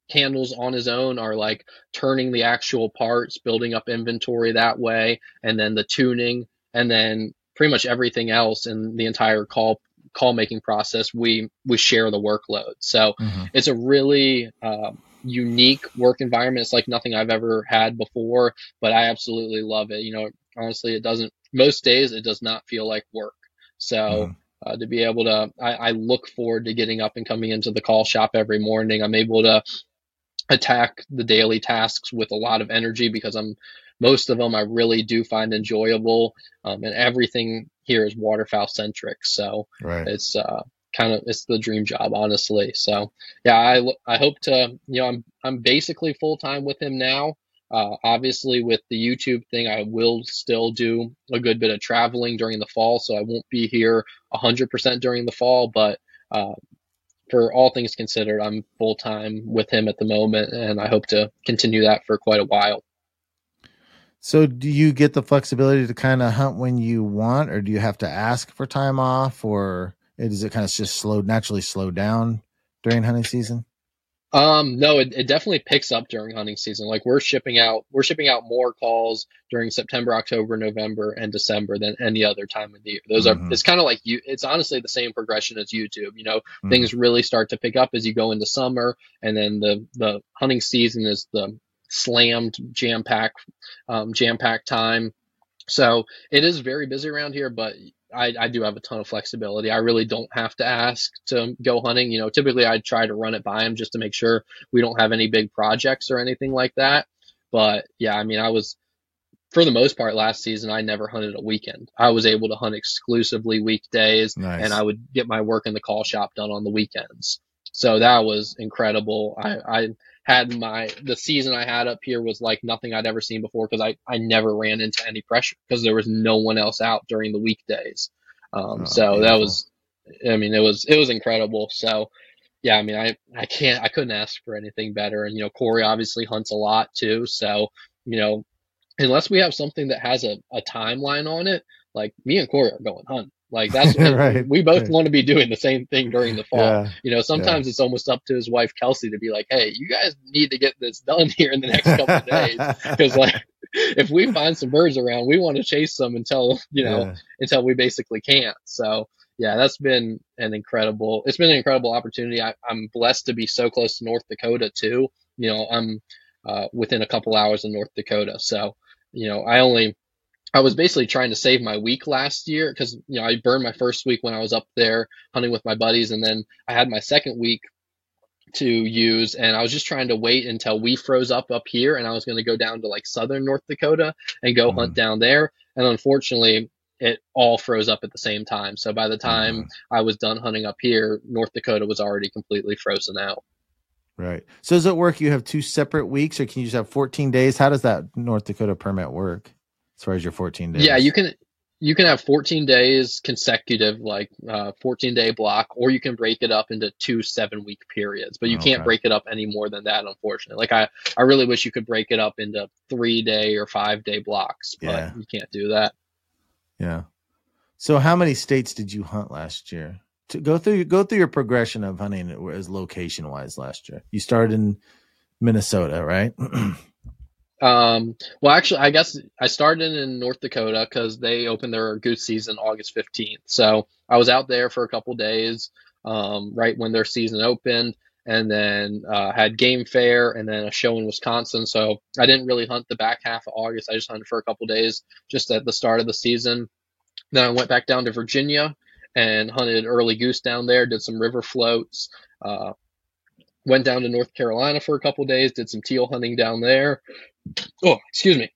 handles on his own are like turning the actual parts, building up inventory that way, and then the tuning, and then pretty much everything else in the entire call call making process. We we share the workload, so mm-hmm. it's a really uh, unique work environment. It's like nothing I've ever had before, but I absolutely love it. You know, honestly, it doesn't. Most days, it does not feel like work. So. Mm-hmm. Uh, to be able to, I, I look forward to getting up and coming into the call shop every morning. I'm able to attack the daily tasks with a lot of energy because I'm most of them I really do find enjoyable, um, and everything here is waterfowl centric. So right. it's uh, kind of it's the dream job, honestly. So yeah, I I hope to you know I'm I'm basically full time with him now. Uh, obviously, with the YouTube thing, I will still do a good bit of traveling during the fall, so I won't be here 100% during the fall. But uh, for all things considered, I'm full time with him at the moment, and I hope to continue that for quite a while. So, do you get the flexibility to kind of hunt when you want, or do you have to ask for time off, or does it kind of just slowed naturally slowed down during hunting season? Um, no, it, it definitely picks up during hunting season. Like we're shipping out, we're shipping out more calls during September, October, November, and December than any other time of the year. Those mm-hmm. are, it's kind of like you, it's honestly the same progression as YouTube. You know, mm-hmm. things really start to pick up as you go into summer, and then the the hunting season is the slammed jam pack, um, jam pack time. So it is very busy around here, but I, I, do have a ton of flexibility. I really don't have to ask to go hunting. You know, typically I try to run it by him just to make sure we don't have any big projects or anything like that. But yeah, I mean, I was, for the most part last season, I never hunted a weekend. I was able to hunt exclusively weekdays nice. and I would get my work in the call shop done on the weekends. So that was incredible. I, I had my the season I had up here was like nothing I'd ever seen before because I I never ran into any pressure because there was no one else out during the weekdays. Um, oh, so beautiful. that was, I mean, it was it was incredible. So yeah, I mean, I I can't I couldn't ask for anything better. And you know, Corey obviously hunts a lot too. So you know, unless we have something that has a, a timeline on it, like me and Corey are going hunting. Like that's [LAUGHS] right. we both right. want to be doing the same thing during the fall. Yeah. You know, sometimes yeah. it's almost up to his wife Kelsey to be like, "Hey, you guys need to get this done [LAUGHS] here in the next couple of days," [LAUGHS] because like if we find some birds around, we want to chase them until you know yeah. until we basically can't. So yeah, that's been an incredible. It's been an incredible opportunity. I, am blessed to be so close to North Dakota too. You know, I'm uh, within a couple hours of North Dakota, so you know, I only I was basically trying to save my week last year because you know I burned my first week when I was up there hunting with my buddies, and then I had my second week to use, and I was just trying to wait until we froze up up here, and I was going to go down to like southern North Dakota and go mm. hunt down there, and unfortunately. It all froze up at the same time. So by the time mm. I was done hunting up here, North Dakota was already completely frozen out. Right. So does it work? You have two separate weeks, or can you just have 14 days? How does that North Dakota permit work? As far as your 14 days? Yeah, you can you can have 14 days consecutive, like uh, 14 day block, or you can break it up into two seven week periods. But you okay. can't break it up any more than that, unfortunately. Like I, I really wish you could break it up into three day or five day blocks, but yeah. you can't do that. Yeah. So how many states did you hunt last year? To go through go through your progression of hunting as location wise last year. You started in Minnesota, right? [CLEARS THROAT] Um, well, actually, I guess I started in North Dakota because they opened their goose season August 15th. So I was out there for a couple days, um, right when their season opened, and then uh, had game fair and then a show in Wisconsin. So I didn't really hunt the back half of August. I just hunted for a couple days just at the start of the season. Then I went back down to Virginia and hunted early goose down there, did some river floats, uh, went down to North Carolina for a couple days, did some teal hunting down there, Oh, excuse me.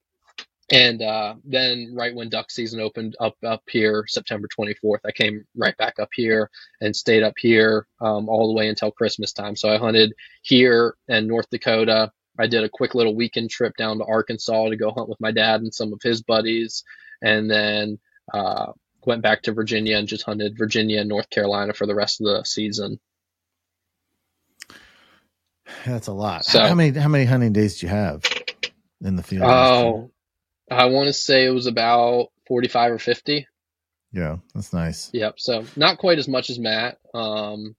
And uh, then, right when duck season opened up up here, September 24th, I came right back up here and stayed up here um, all the way until Christmas time. So I hunted here in North Dakota. I did a quick little weekend trip down to Arkansas to go hunt with my dad and some of his buddies, and then uh, went back to Virginia and just hunted Virginia and North Carolina for the rest of the season. That's a lot. So, how many how many hunting days do you have? In the field? Oh, I want to say it was about 45 or 50. Yeah, that's nice. Yep. So not quite as much as Matt. Um,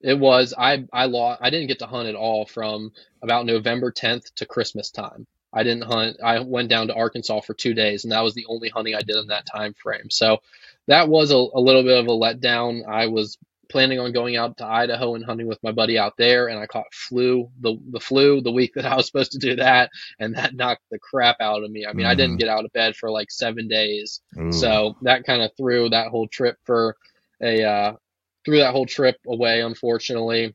it was I I lost I didn't get to hunt at all from about November 10th to Christmas time. I didn't hunt. I went down to Arkansas for two days, and that was the only hunting I did in that time frame. So that was a, a little bit of a letdown. I was planning on going out to Idaho and hunting with my buddy out there, and I caught flu the the flu the week that I was supposed to do that, and that knocked the crap out of me. I mean, I didn't Mhm. get out of bed for like seven days, Ooh. so that kind of threw that whole trip for a uh, threw that whole trip away, unfortunately.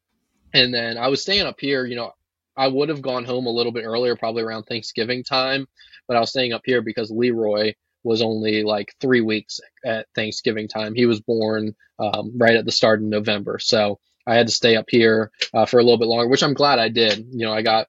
And then I was staying up here. You know, I would have gone home a little bit earlier, probably around Thanksgiving time, but I was staying up here because Leroy was only like three weeks at Thanksgiving time. He was born um, right at the start of November, so I had to stay up here uh, for a little bit longer, which I'm glad I did. You know, I got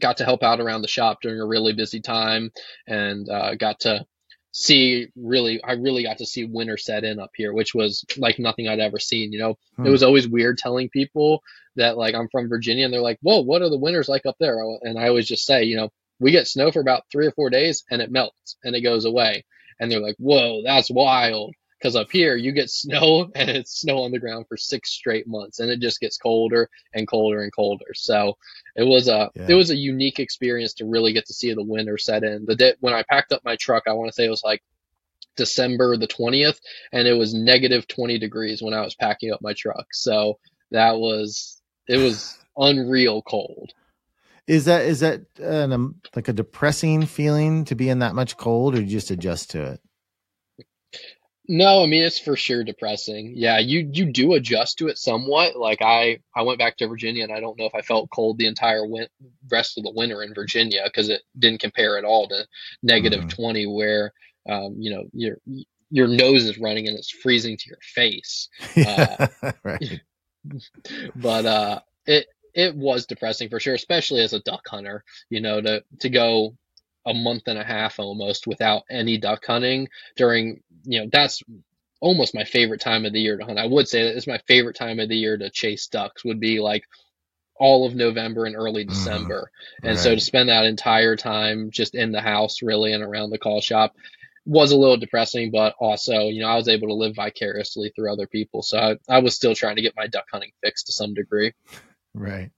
got to help out around the shop during a really busy time, and uh, got to see really I really got to see winter set in up here, which was like nothing I'd ever seen. You know, Hmm. it was always weird telling people that like I'm from Virginia, and they're like, "Whoa, what are the winters like up there?" And I always just say, you know, we get snow for about three or four days, and it melts and it goes away. And they're like, "Whoa, that's wild." Because up here, you get [LAUGHS] snow and it's snow on the ground for six straight months, and it just gets colder and colder and colder. So it was a Yeah. it was a unique experience to really get to see the winter set in. The day when I packed up my truck, I want to say it was like December the 20th, and it was negative 20 degrees when I was packing up my truck. So that was it was [SIGHS] unreal cold. Is that is that an, um, like a depressing feeling to be in that much cold, or you just adjust to it? No, I mean it's for sure depressing. Yeah, you you do adjust to it somewhat. Like I I went back to Virginia and I don't know if I felt cold the entire win rest of the winter in Virginia because it didn't compare at all to negative Mhm. 20 where um you know your your nose is running and it's freezing to your face. [LAUGHS] Yeah, right. [LAUGHS] but uh it it was depressing for sure especially as a duck hunter you know to to go a month and a half almost without any duck hunting during you know that's almost my favorite time of the year to hunt i would say that it's my favorite time of the year to chase ducks would be like all of november and early Mhm. december and so to spend that entire time just in the house really and around the call shop was a little depressing, but also, you know, I was able to live vicariously through other people. So I, I was still trying to get my duck hunting fixed to some degree. Right.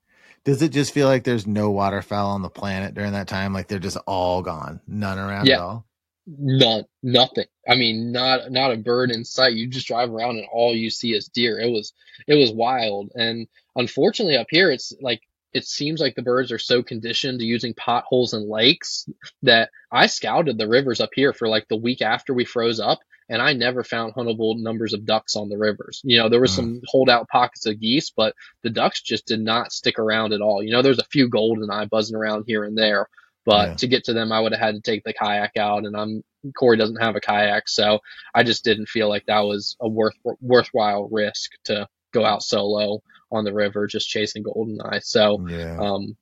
Does it just feel like there's no waterfowl on the planet during that time? Like they're just all gone, none around Yeah. at all. None, nothing. I mean, not not a bird in sight. You just drive around and all you see is deer. It was it was wild. And unfortunately up here it's like it seems like the birds are so conditioned to using potholes and lakes that I scouted the rivers up here for like the week after we froze up and I never found huntable numbers of ducks on the rivers. You know, there was Mm. some holdout pockets of geese, but the ducks just did not stick around at all. You know, there's a few golden eye buzzing around here and there, but Yeah. to get to them, I would have had to take the kayak out, and I'm Corey doesn't have a kayak, so I just didn't feel like that was a worth worthwhile risk to go out solo on the river just chasing golden eye. So Yeah. um,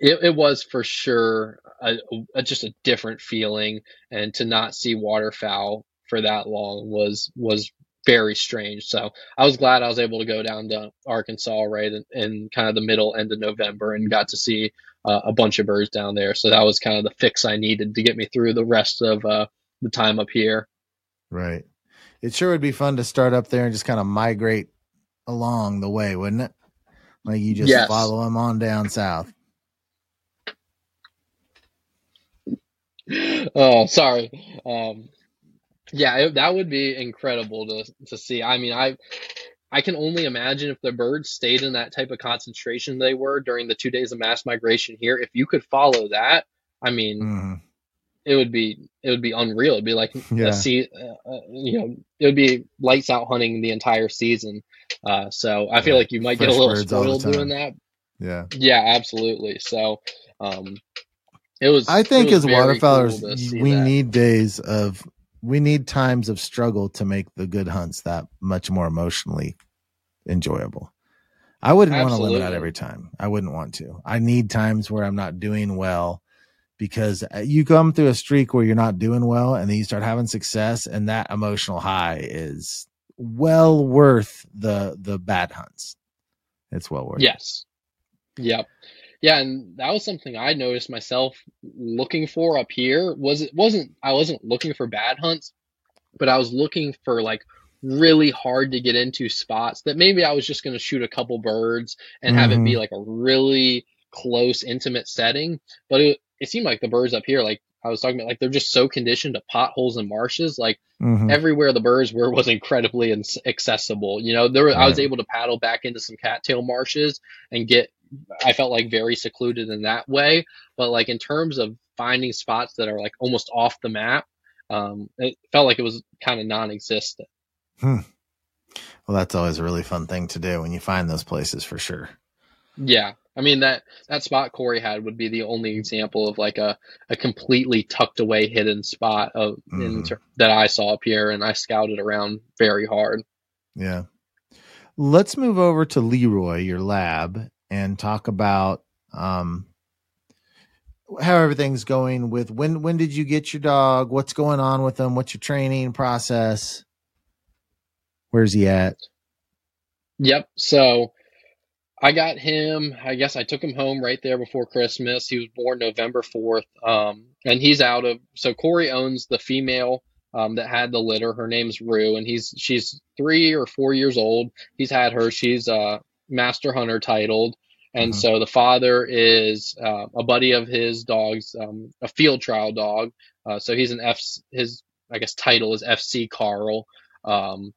it, it was for sure a, a, just a different feeling, and to not see waterfowl for that long was was very strange. So I was glad I was able to go down to Arkansas right in, in kind of the middle end of November and got to see uh, a bunch of birds down there. So that was kind of the fix I needed to get me through the rest of uh, the time up here. Right. It sure would be fun to start up there and just kind of migrate along the way, wouldn't it? Like you just Yes. follow them on down south. oh, sorry. Um, yeah, it, that would be incredible to to see. I mean, I I can only imagine if the birds stayed in that type of concentration they were during the two days of mass migration here. If you could follow that, I mean, Mhm. it would be it would be unreal. It'd be like [LAUGHS] Yeah. a see, uh, uh, you know, it would be lights out hunting the entire season. Uh, so I feel like you might get a little birds all the spoiled doing that. Yeah. Yeah, absolutely. So, um, it was. I think was as waterfowlers, cool we that. need days of we need times of struggle to make the good hunts that much more emotionally enjoyable. I wouldn't want to out Absolutely. every time. I wouldn't want to. I need times where I'm not doing well because uh, you come through a streak where you're not doing well and then you start having success and that emotional high is well worth the the bad hunts. It's well worth. it. Yes. Yep. Yeah, and that was something I noticed myself looking for up here. Was it wasn't I wasn't looking for bad hunts. but I was looking for like really hard to get into spots that maybe I was just going to shoot a couple birds and have it be like a really close, intimate setting. But it, it seemed like the birds up here, like I was talking about, like they're just so conditioned to potholes and marshes. Like Mhm. everywhere the birds were was incredibly ins- accessible. You know, there were, I was able to paddle back into some cattail marshes and get. I felt like very secluded in that way, but like in terms of finding spots that are like almost off the map, um, it felt like it was kind of non-existent. Well, that's always a really fun thing to do when you find those places for sure. Yeah. I mean that that spot Corey had would be the only example of like a, a completely tucked away hidden spot of in Mhm. ter- that I saw up here and I scouted around very hard. Yeah. Let's move over to Leroy, your lab, and talk about um how everything's going with when when did you get your dog? What's going on with him? What's your training process? Where's he at? Yep. So I got him, I guess I took him home right there before Christmas. He was born November 4th. Um, and he's out of, so Corey owns the female, um, that had the litter. Her name's Rue and he's, she's three or four years old. He's had her. She's, uh, master hunter titled. And Mhm. so the father is, uh, a buddy of his dog's, um, a field trial dog. Uh, so he's an F, his, I guess, title is FC Carl. Um,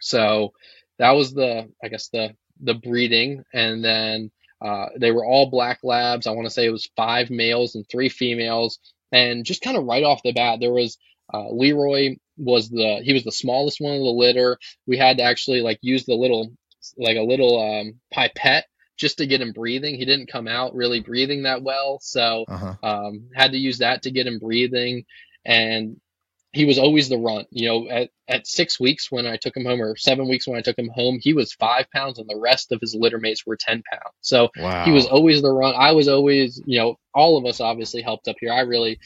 so that was the, I guess the, the breeding. And then, uh, they were all black labs. I want to say it was five males and three females. And just kind of right off the bat, there was, uh, Leroy was the, he was the smallest one of the litter. We had to actually like use the little, like a little, um, pipette just to get him breathing. He didn't come out really breathing that well. So, Uh-huh. um, had to use that to get him breathing. And he was always the runt. You know, at, at six weeks when I took him home, or seven weeks when I took him home, he was five pounds, and the rest of his litter mates were 10 pounds. So Wow. he was always the runt. I was always, you know, all of us obviously helped up here. I really,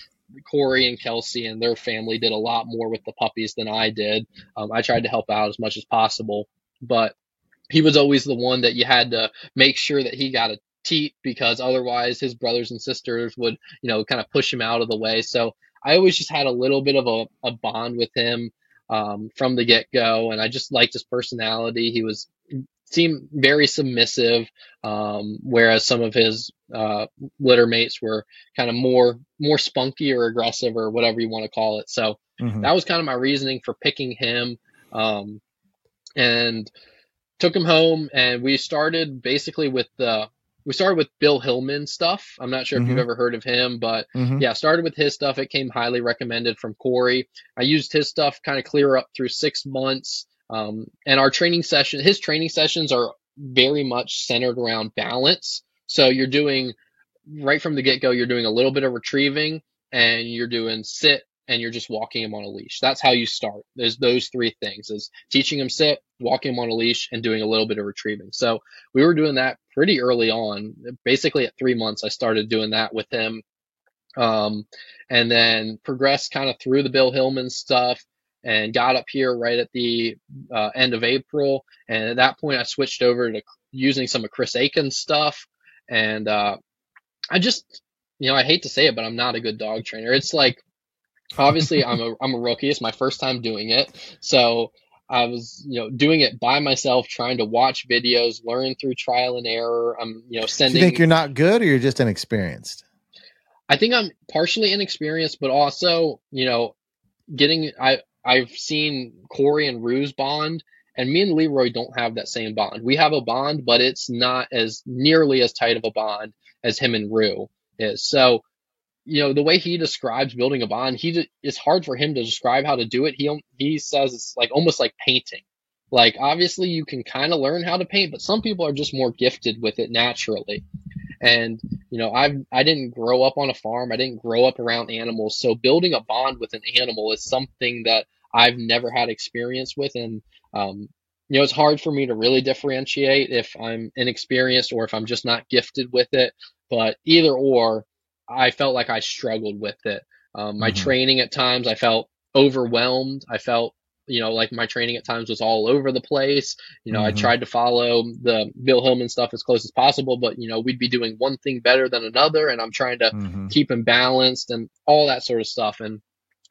Corey and Kelsey and their family did a lot more with the puppies than I did. Um, I tried to help out as much as possible, but he was always the one that you had to make sure that he got a teat because otherwise his brothers and sisters would, you know, kind of push him out of the way. So I always just had a little bit of a, a bond with him um, from the get go, and I just liked his personality. He was seemed very submissive, um, whereas some of his uh, litter mates were kind of more more spunky or aggressive or whatever you want to call it. So Mhm. that was kind of my reasoning for picking him, um, and took him home. And we started basically with the we started with Bill Hillmann stuff. I'm not sure if you've Mhm. ever heard of him, but Mhm. yeah, started with his stuff. It came highly recommended from Corey. I used his stuff kind of clear up through six months. Um, and our training session, his training sessions are very much centered around balance. So you're doing right from the get go, you're doing a little bit of retrieving and you're doing sit and you're just walking him on a leash. That's how you start. There's those three things is teaching him sit, walking him on a leash and doing a little bit of retrieving. So we were doing that pretty early on. Basically at three months, I started doing that with him. Um, and then progressed kind of through the Bill Hillmann stuff and got up here right at the uh, end of April. And at that point, I switched over to using some of Chris Akin's stuff. And uh, I just, you know, I hate to say it, but I'm not a good dog trainer. It's like, obviously, I'm a I'm a rookie. It's my first time doing it, so I was, you know, doing it by myself, trying to watch videos, learn through trial and error. I'm, you know, Do sending. you think you're not good or you're just inexperienced? I think I'm partially inexperienced, but also, you know, getting I I've seen Corey and Rue's bond, and me and Leroy don't have that same bond. We have a bond, but it's not as nearly as tight of a bond as him and Rue is. So, you know, the way he describes building a bond, he it's hard for him to describe how to do it. He he says it's like almost like painting. Like obviously you can kind of learn how to paint, but some people are just more gifted with it naturally. And you know, I've I didn't grow up on a farm. I didn't grow up around animals. So building a bond with an animal is something that I've never had experience with, and um, you know, it's hard for me to really differentiate if I'm inexperienced or if I'm just not gifted with it. But either or, I felt like I struggled with it. Um, my Mhm. training at times, I felt overwhelmed. I felt, you know, like my training at times was all over the place. You know, I Mhm. tried to follow the Bill Hillmann stuff as close as possible, but you know, we'd be doing one thing better than another, and I'm trying to Mhm. keep him balanced and all that sort of stuff. And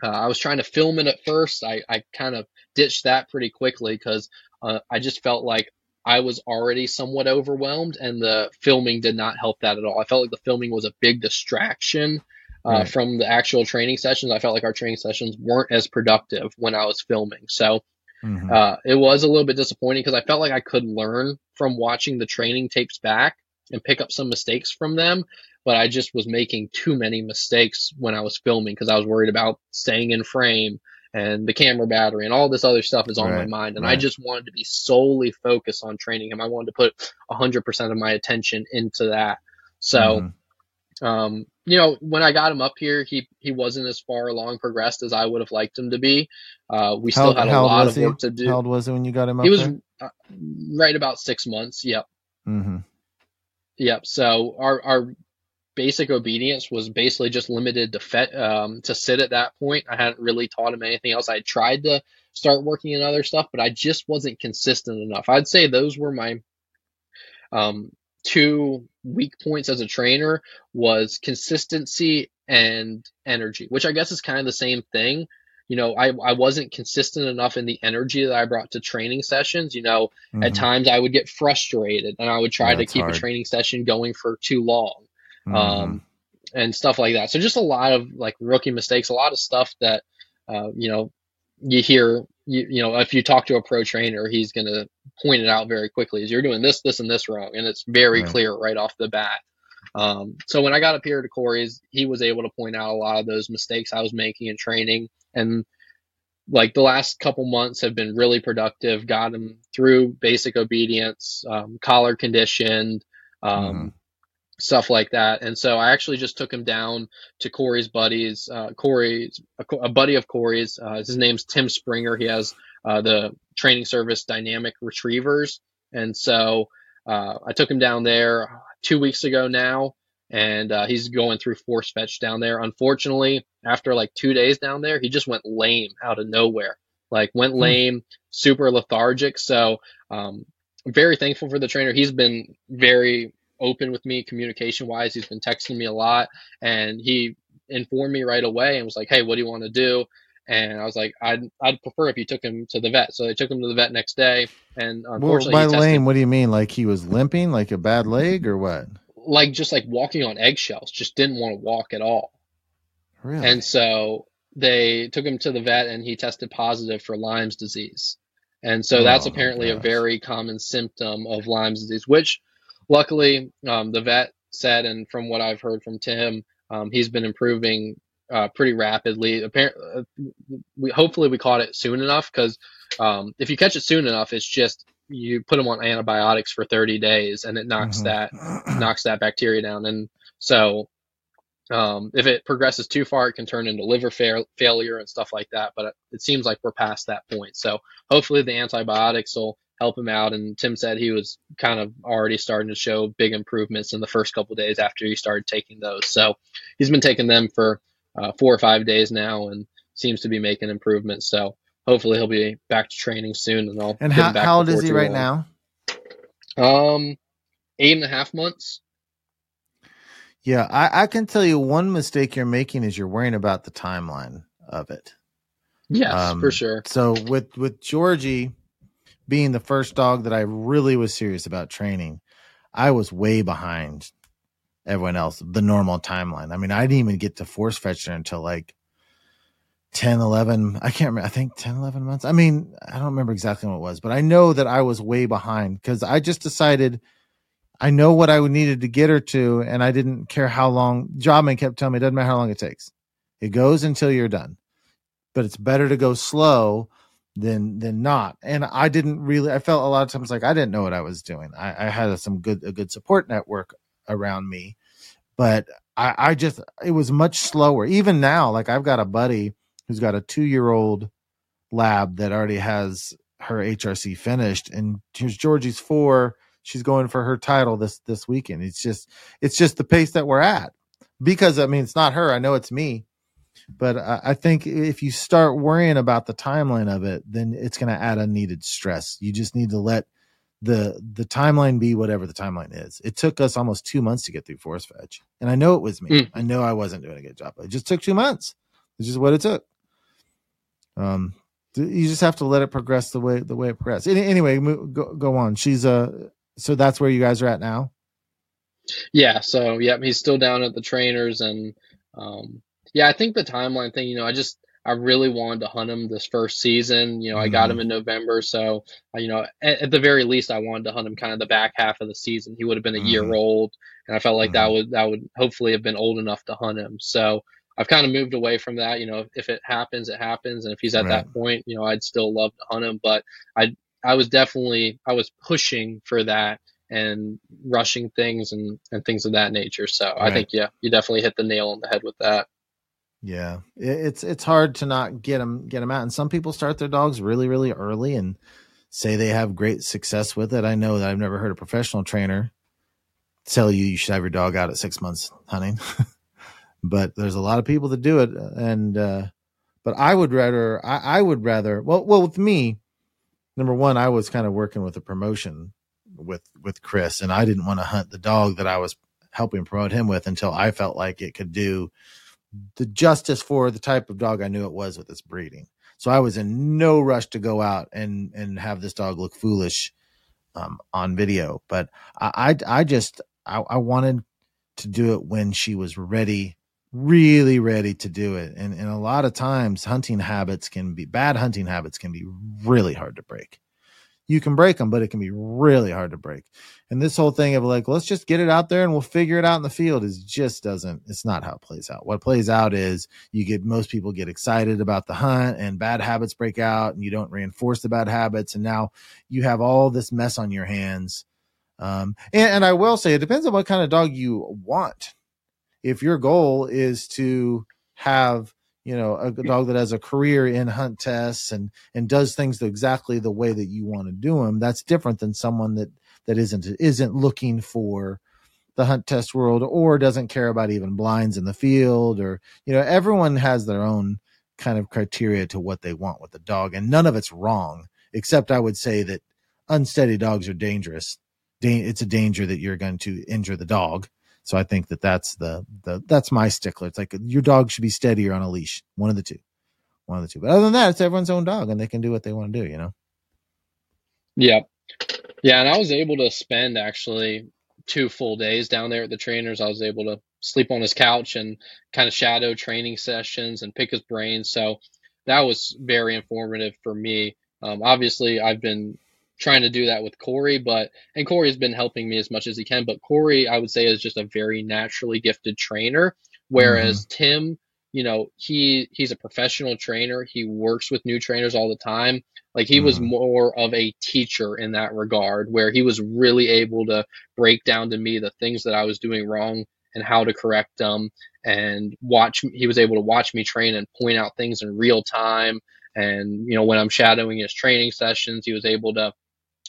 uh, I was trying to film it at first. I, I kind of ditched that pretty quickly because uh, I just felt like I was already somewhat overwhelmed, and the filming did not help that at all. I felt like the filming was a big distraction uh, right. from the actual training sessions. I felt like our training sessions weren't as productive when I was filming. So mm-hmm. uh, it was a little bit disappointing because I felt like I could learn from watching the training tapes back and pick up some mistakes from them. But I just was making too many mistakes when I was filming because I was worried about staying in frame and the camera battery and all this other stuff is on right, my mind. And right. I just wanted to be solely focused on training him. I wanted to put 100% of my attention into that. So, mm-hmm. um, you know, when I got him up here, he, he wasn't as far along progressed as I would have liked him to be. Uh, we still how, had a lot of work to do. How old was it when you got him up He was uh, right about six months. Yep. Mm-hmm. Yep. So our, our basic obedience was basically just limited to fet, um, to sit at that point. I hadn't really taught him anything else. I tried to start working in other stuff, but I just wasn't consistent enough. I'd say those were my um, two weak points as a trainer was consistency and energy, which I guess is kind of the same thing. You know, I, I wasn't consistent enough in the energy that I brought to training sessions. You know, mm-hmm. at times I would get frustrated and I would try yeah, to keep hard. a training session going for too long mm-hmm. um, and stuff like that. So just a lot of like rookie mistakes, a lot of stuff that uh, you know you hear. You, you know, if you talk to a pro trainer, he's going to point it out very quickly. Is you're doing this, this, and this wrong, and it's very right. clear right off the bat. Um, so when I got up here to Corey's, he was able to point out a lot of those mistakes I was making in training, and like the last couple months have been really productive. Got him through basic obedience, um, collar conditioned, um, mm stuff like that. And so I actually just took him down to Corey's buddies. Uh, Corey's a, a, buddy of Corey's. Uh, his name's Tim Springer. He has uh, the training service Dynamic Retrievers, and so uh, I took him down there two weeks ago now, and uh, he's going through force fetch down there. Unfortunately, after like two days down there, he just went lame out of nowhere. Like went hmm. lame, super lethargic. So um, I'm very thankful for the trainer. He's been very open with me communication wise. He's been texting me a lot and he informed me right away and was like, Hey, what do you want to do? And I was like, I'd, I'd prefer if you took him to the vet. So they took him to the vet next day. And unfortunately, well, by lame, what do you mean? Like he was limping, like a bad leg or what? Like just like walking on eggshells, just didn't want to walk at all. Really? And so they took him to the vet and he tested positive for Lyme's disease. And so oh, that's apparently a very common symptom of Lyme's disease, which luckily, um, the vet said, and from what I've heard from Tim, um, he's been improving uh, pretty rapidly. Apparently, uh, we hopefully we caught it soon enough because um, if you catch it soon enough, it's just you put them on antibiotics for 30 days and it knocks mm-hmm. that knocks that bacteria down. And so um, if it progresses too far, it can turn into liver fa- failure and stuff like that. But it seems like we're past that point. So hopefully the antibiotics will help him out. And Tim said he was kind of already starting to show big improvements in the first couple days after he started taking those. So he's been taking them for uh, four or five days now and seems to be making improvements. So hopefully he'll be back to training soon. And I'll and how, how old is he right long. now? Um, eight and a half months. Yeah, I, I can tell you one mistake you're making is you're worrying about the timeline of it. Yes, um, for sure. So with with Georgie, being the first dog that I really was serious about training, I was way behind everyone else, the normal timeline. I mean, I didn't even get to force fetch her until like 10, 11, I can't remember, I think 10, 11 months. I mean, I don't remember exactly what it was, but I know that I was way behind because I just decided I know what I needed to get her to, and I didn't care how long. Jobman kept telling me it doesn't matter how long it takes. It goes until you're done. But it's better to go slow than than not. And I didn't really. I felt a lot of times like I didn't know what I was doing. I, I had some good a good support network around me, but I, I just it was much slower. Even now, like I've got a buddy who's got a two year old lab that already has her HRC finished, and here's Georgie's four. She's going for her title this this weekend. It's just it's just the pace that we're at because I mean it's not her. I know it's me but I think if you start worrying about the timeline of it, then it's going to add unneeded stress. You just need to let the the timeline be whatever the timeline is. It took us almost two months to get through Force Fetch, and I know it was me. Mm. I know I wasn't doing a good job. It just took two months. It's just what it took. um, you just have to let it progress the way the way it progresses. Anyway, go go on. She's a uh, so that's where you guys are at now. Yeah. So yep, he's still down at the trainers, and um, yeah, I think the timeline thing. You know, I just I really wanted to hunt him this first season. You know, I got him mm-hmm. in November, so uh, you know, at, at, the very least, I wanted to hunt him kind of the back half of the season. He would have been a mm-hmm. year old, and I felt like mm-hmm. that would that would hopefully have been old enough to hunt him. So I've kind of moved away from that. You know, if it happens, it happens, and if he's at right. that point, you know, I'd still love to hunt him. But I I was definitely I was pushing for that and rushing things and and things of that nature. So right. I think yeah, you definitely hit the nail on the head with that. Yeah, it's it's hard to not get them get them out, and some people start their dogs really really early and say they have great success with it. I know that I've never heard a professional trainer tell you you should have your dog out at six months hunting. [LAUGHS] but there's a lot of people that do it and uh but i would rather I, I, would rather well well with me number one i was kind of working with a promotion with with chris and i didn't want to hunt the dog that i was helping promote him with until i felt like it could do the justice for the type of dog i knew it was with its breeding so i was in no rush to go out and and have this dog look foolish um, on video but i i, I just I, I wanted to do it when she was ready really ready to do it. And, and a lot of times hunting habits can be bad hunting habits can be really hard to break. You can break them, but it can be really hard to break. And this whole thing of like, let's just get it out there and we'll figure it out in the field is just doesn't, it's not how it plays out. What plays out is you get most people get excited about the hunt and bad habits break out and you don't reinforce the bad habits. And now you have all this mess on your hands. Um, and, and I will say it depends on what kind of dog you want if your goal is to have you know a dog that has a career in hunt tests and and does things exactly the way that you want to do them that's different than someone that that isn't isn't looking for the hunt test world or doesn't care about even blinds in the field or you know everyone has their own kind of criteria to what they want with the dog and none of it's wrong except i would say that unsteady dogs are dangerous it's a danger that you're going to injure the dog so I think that that's the the that's my stickler. It's like your dog should be steadier on a leash. One of the two, one of the two. But other than that, it's everyone's own dog, and they can do what they want to do. You know. Yeah, yeah, and I was able to spend actually two full days down there at the trainers. I was able to sleep on his couch and kind of shadow training sessions and pick his brain. So that was very informative for me. Um, obviously, I've been trying to do that with Corey, but and Corey's been helping me as much as he can. But Corey, I would say, is just a very naturally gifted trainer, whereas mm-hmm. Tim, you know, he he's a professional trainer. He works with new trainers all the time. Like he mm-hmm. was more of a teacher in that regard, where he was really able to break down to me the things that I was doing wrong and how to correct them and watch he was able to watch me train and point out things in real time and you know when i'm shadowing his training sessions he was able to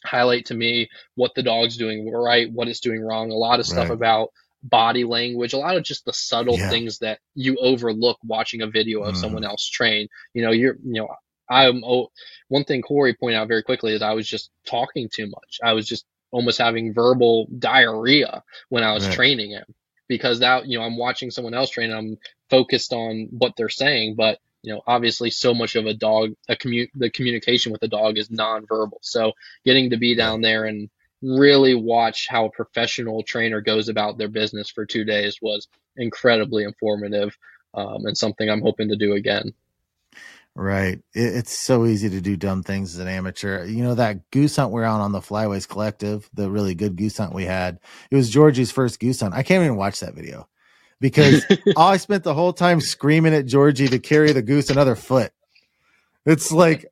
highlight to me what the dog's doing right, what it's doing wrong, a lot of stuff right. about body language, a lot of just the subtle yeah. things that you overlook watching a video of mm. someone else train. You know, you're, you know, I'm, oh, one thing Corey pointed out very quickly is I was just talking too much. I was just almost having verbal diarrhea when I was right. training him because that, you know, I'm watching someone else train, I'm focused on what they're saying, but you know, obviously so much of a dog, a commu- the communication with the dog is nonverbal. So getting to be down there and really watch how a professional trainer goes about their business for two days was incredibly informative um, and something I'm hoping to do again. Right. it's so easy to do dumb things as an amateur. You know, that goose hunt we're on on the Flyways Collective, the really good goose hunt we had, it was Georgie's first goose hunt. I can't even watch that video because [LAUGHS] I spent the whole time screaming at Georgie to carry the goose another foot. It's like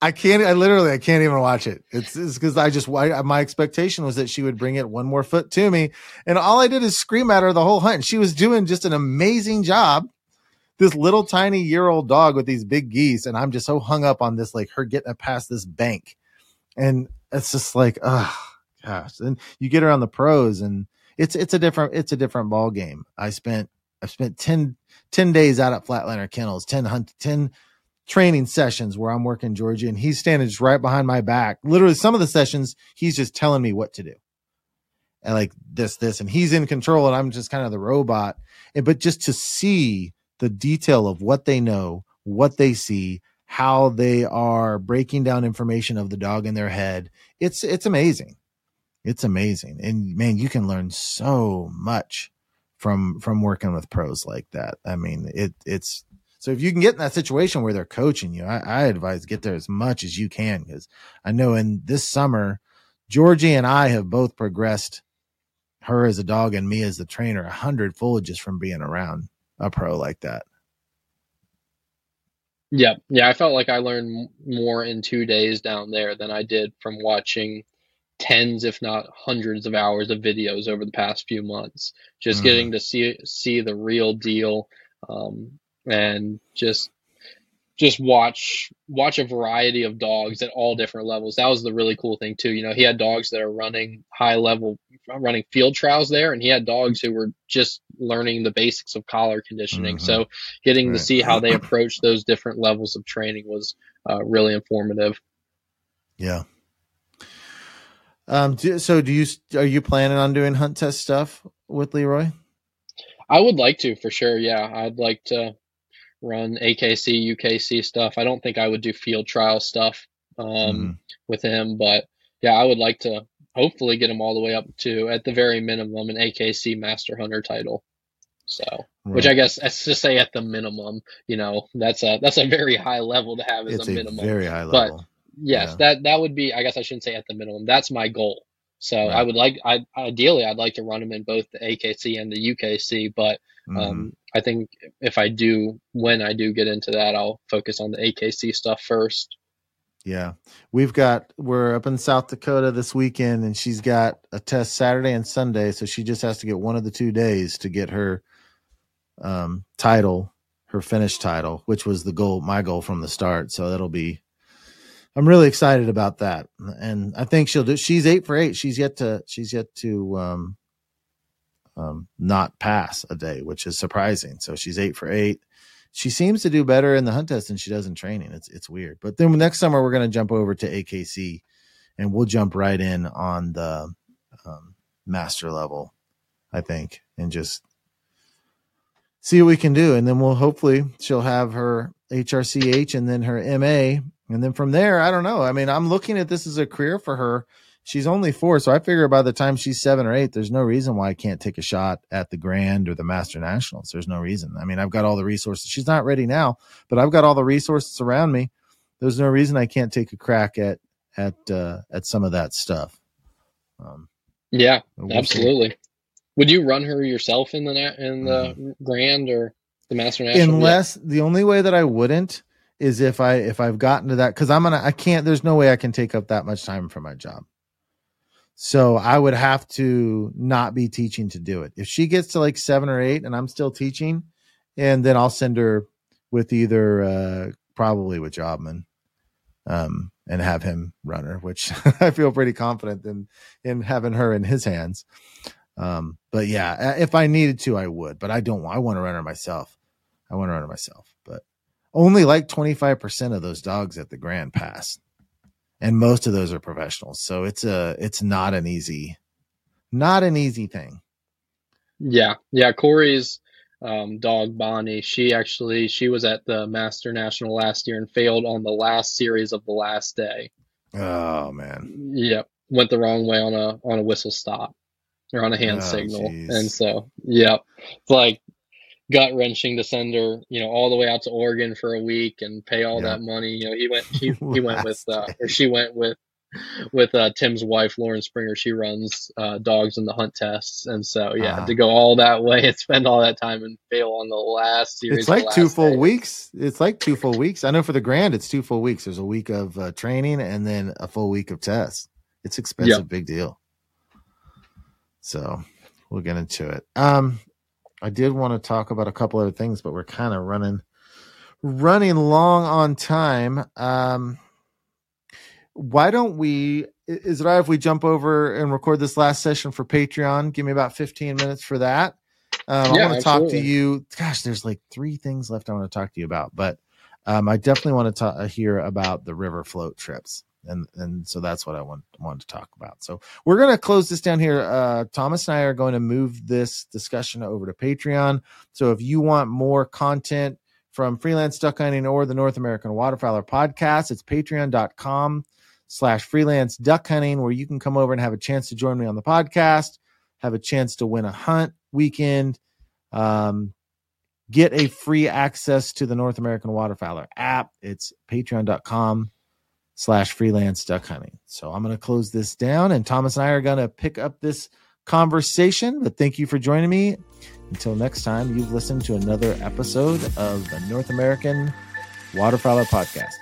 I can't. I literally I can't even watch it. It's because I just I, my expectation was that she would bring it one more foot to me, and all I did is scream at her the whole hunt. She was doing just an amazing job. This little tiny year old dog with these big geese, and I'm just so hung up on this, like her getting past this bank, and it's just like, oh gosh. And you get her on the pros, and it's it's a different it's a different ball game. I spent I've spent 10, 10 days out at Flatliner Kennels, 10 hunt 10 training sessions where I'm working Georgie and he's standing just right behind my back. Literally some of the sessions he's just telling me what to do. And like this this and he's in control and I'm just kind of the robot. And but just to see the detail of what they know, what they see, how they are breaking down information of the dog in their head. It's it's amazing. It's amazing. And man, you can learn so much from from working with pros like that. I mean, it it's so if you can get in that situation where they're coaching you, I, I advise get there as much as you can because I know in this summer, Georgie and I have both progressed her as a dog and me as the trainer a hundredfold just from being around a pro like that. Yeah, yeah, I felt like I learned more in two days down there than I did from watching tens, if not hundreds, of hours of videos over the past few months. Just mm. getting to see see the real deal, um, and just just watch watch a variety of dogs at all different levels. That was the really cool thing too. You know, he had dogs that are running high level running field trials there and he had dogs who were just learning the basics of collar conditioning. Mm-hmm. So getting right. to see how they approach those different levels of training was uh, really informative. Yeah. Um do, so do you are you planning on doing hunt test stuff with Leroy? I would like to for sure. Yeah, I'd like to run AKC, UKC stuff. I don't think I would do field trial stuff um, mm. with him, but yeah, I would like to hopefully get him all the way up to, at the very minimum, an AKC Master Hunter title. So, right. which I guess let's just say at the minimum, you know, that's a that's a very high level to have as it's a minimum. Very high level. But yes, yeah. that that would be. I guess I shouldn't say at the minimum. That's my goal. So right. I would like, I ideally, I'd like to run them in both the AKC and the UKC, but Mm-hmm. Um, I think if I do, when I do get into that, I'll focus on the AKC stuff first. Yeah. We've got, we're up in South Dakota this weekend and she's got a test Saturday and Sunday. So she just has to get one of the two days to get her um, title, her finish title, which was the goal, my goal from the start. So that'll be, I'm really excited about that. And I think she'll do, she's eight for eight. She's yet to, she's yet to, um, um, not pass a day, which is surprising. So she's eight for eight. She seems to do better in the hunt test than she does in training. It's it's weird. But then next summer we're going to jump over to AKC, and we'll jump right in on the um, master level, I think, and just see what we can do. And then we'll hopefully she'll have her HRCH and then her MA, and then from there, I don't know. I mean, I'm looking at this as a career for her she's only four, so I figure by the time she's seven or eight, there's no reason why I can't take a shot at the Grand or the Master Nationals. There's no reason. I mean, I've got all the resources. She's not ready now, but I've got all the resources around me. There's no reason I can't take a crack at at uh, at some of that stuff. Um, yeah, absolutely. Would you run her yourself in the in the mm. Grand or the Master National? Unless the only way that I wouldn't is if I if I've gotten to that because I'm gonna I can't. There's no way I can take up that much time for my job. So I would have to not be teaching to do it. If she gets to like seven or eight and I'm still teaching, and then I'll send her with either uh, probably with Jobman um, and have him run her, which [LAUGHS] I feel pretty confident in in having her in his hands. Um, but yeah, if I needed to, I would. But I don't. I want to run her myself. I want to run her myself. Only like twenty five percent of those dogs at the Grand Pass and most of those are professionals. So it's a it's not an easy not an easy thing. Yeah. Yeah, Corey's um, dog Bonnie, she actually she was at the Master National last year and failed on the last series of the last day. Oh man. Yep. Went the wrong way on a on a whistle stop or on a hand oh, signal. Geez. And so, yep. It's like gut wrenching to send her, you know, all the way out to Oregon for a week and pay all yeah. that money. You know, he went, he, [LAUGHS] he went with, uh, or she went with, with uh, Tim's wife, Lauren Springer. She runs uh, dogs in the hunt tests, and so yeah, uh to go all that way and [LAUGHS] spend all that time and fail on the last series. It's like two full day. weeks. It's like two full weeks. I know for the Grand, it's two full weeks. There's a week of uh, training and then a full week of tests. It's expensive, yep. big deal. So we'll get into it. Um, I did want to talk about a couple other things, but we're kind of running running long on time. Um, why don't we? Is it all right if we jump over and record this last session for Patreon? Give me about fifteen minutes for that. Um, yeah, I want to talk to you. Gosh, there's like three things left I want to talk to you about, but um, I definitely want to ta- hear about the river float trips and and so that's what I want wanted to talk about. So we're going to close this down here. Uh, Thomas and I are going to move this discussion over to Patreon. So if you want more content from freelance duck hunting or the North American Waterfowler podcast, it's patreon.com slash freelance duck hunting, where you can come over and have a chance to join me on the podcast, have a chance to win a hunt weekend, um, get a free access to the North American Waterfowler app. It's patreon.com slash freelance duck hunting. So I'm going to close this down and Thomas and I are going to pick up this conversation. But thank you for joining me. Until next time, you've listened to another episode of the North American Waterfowler Podcast.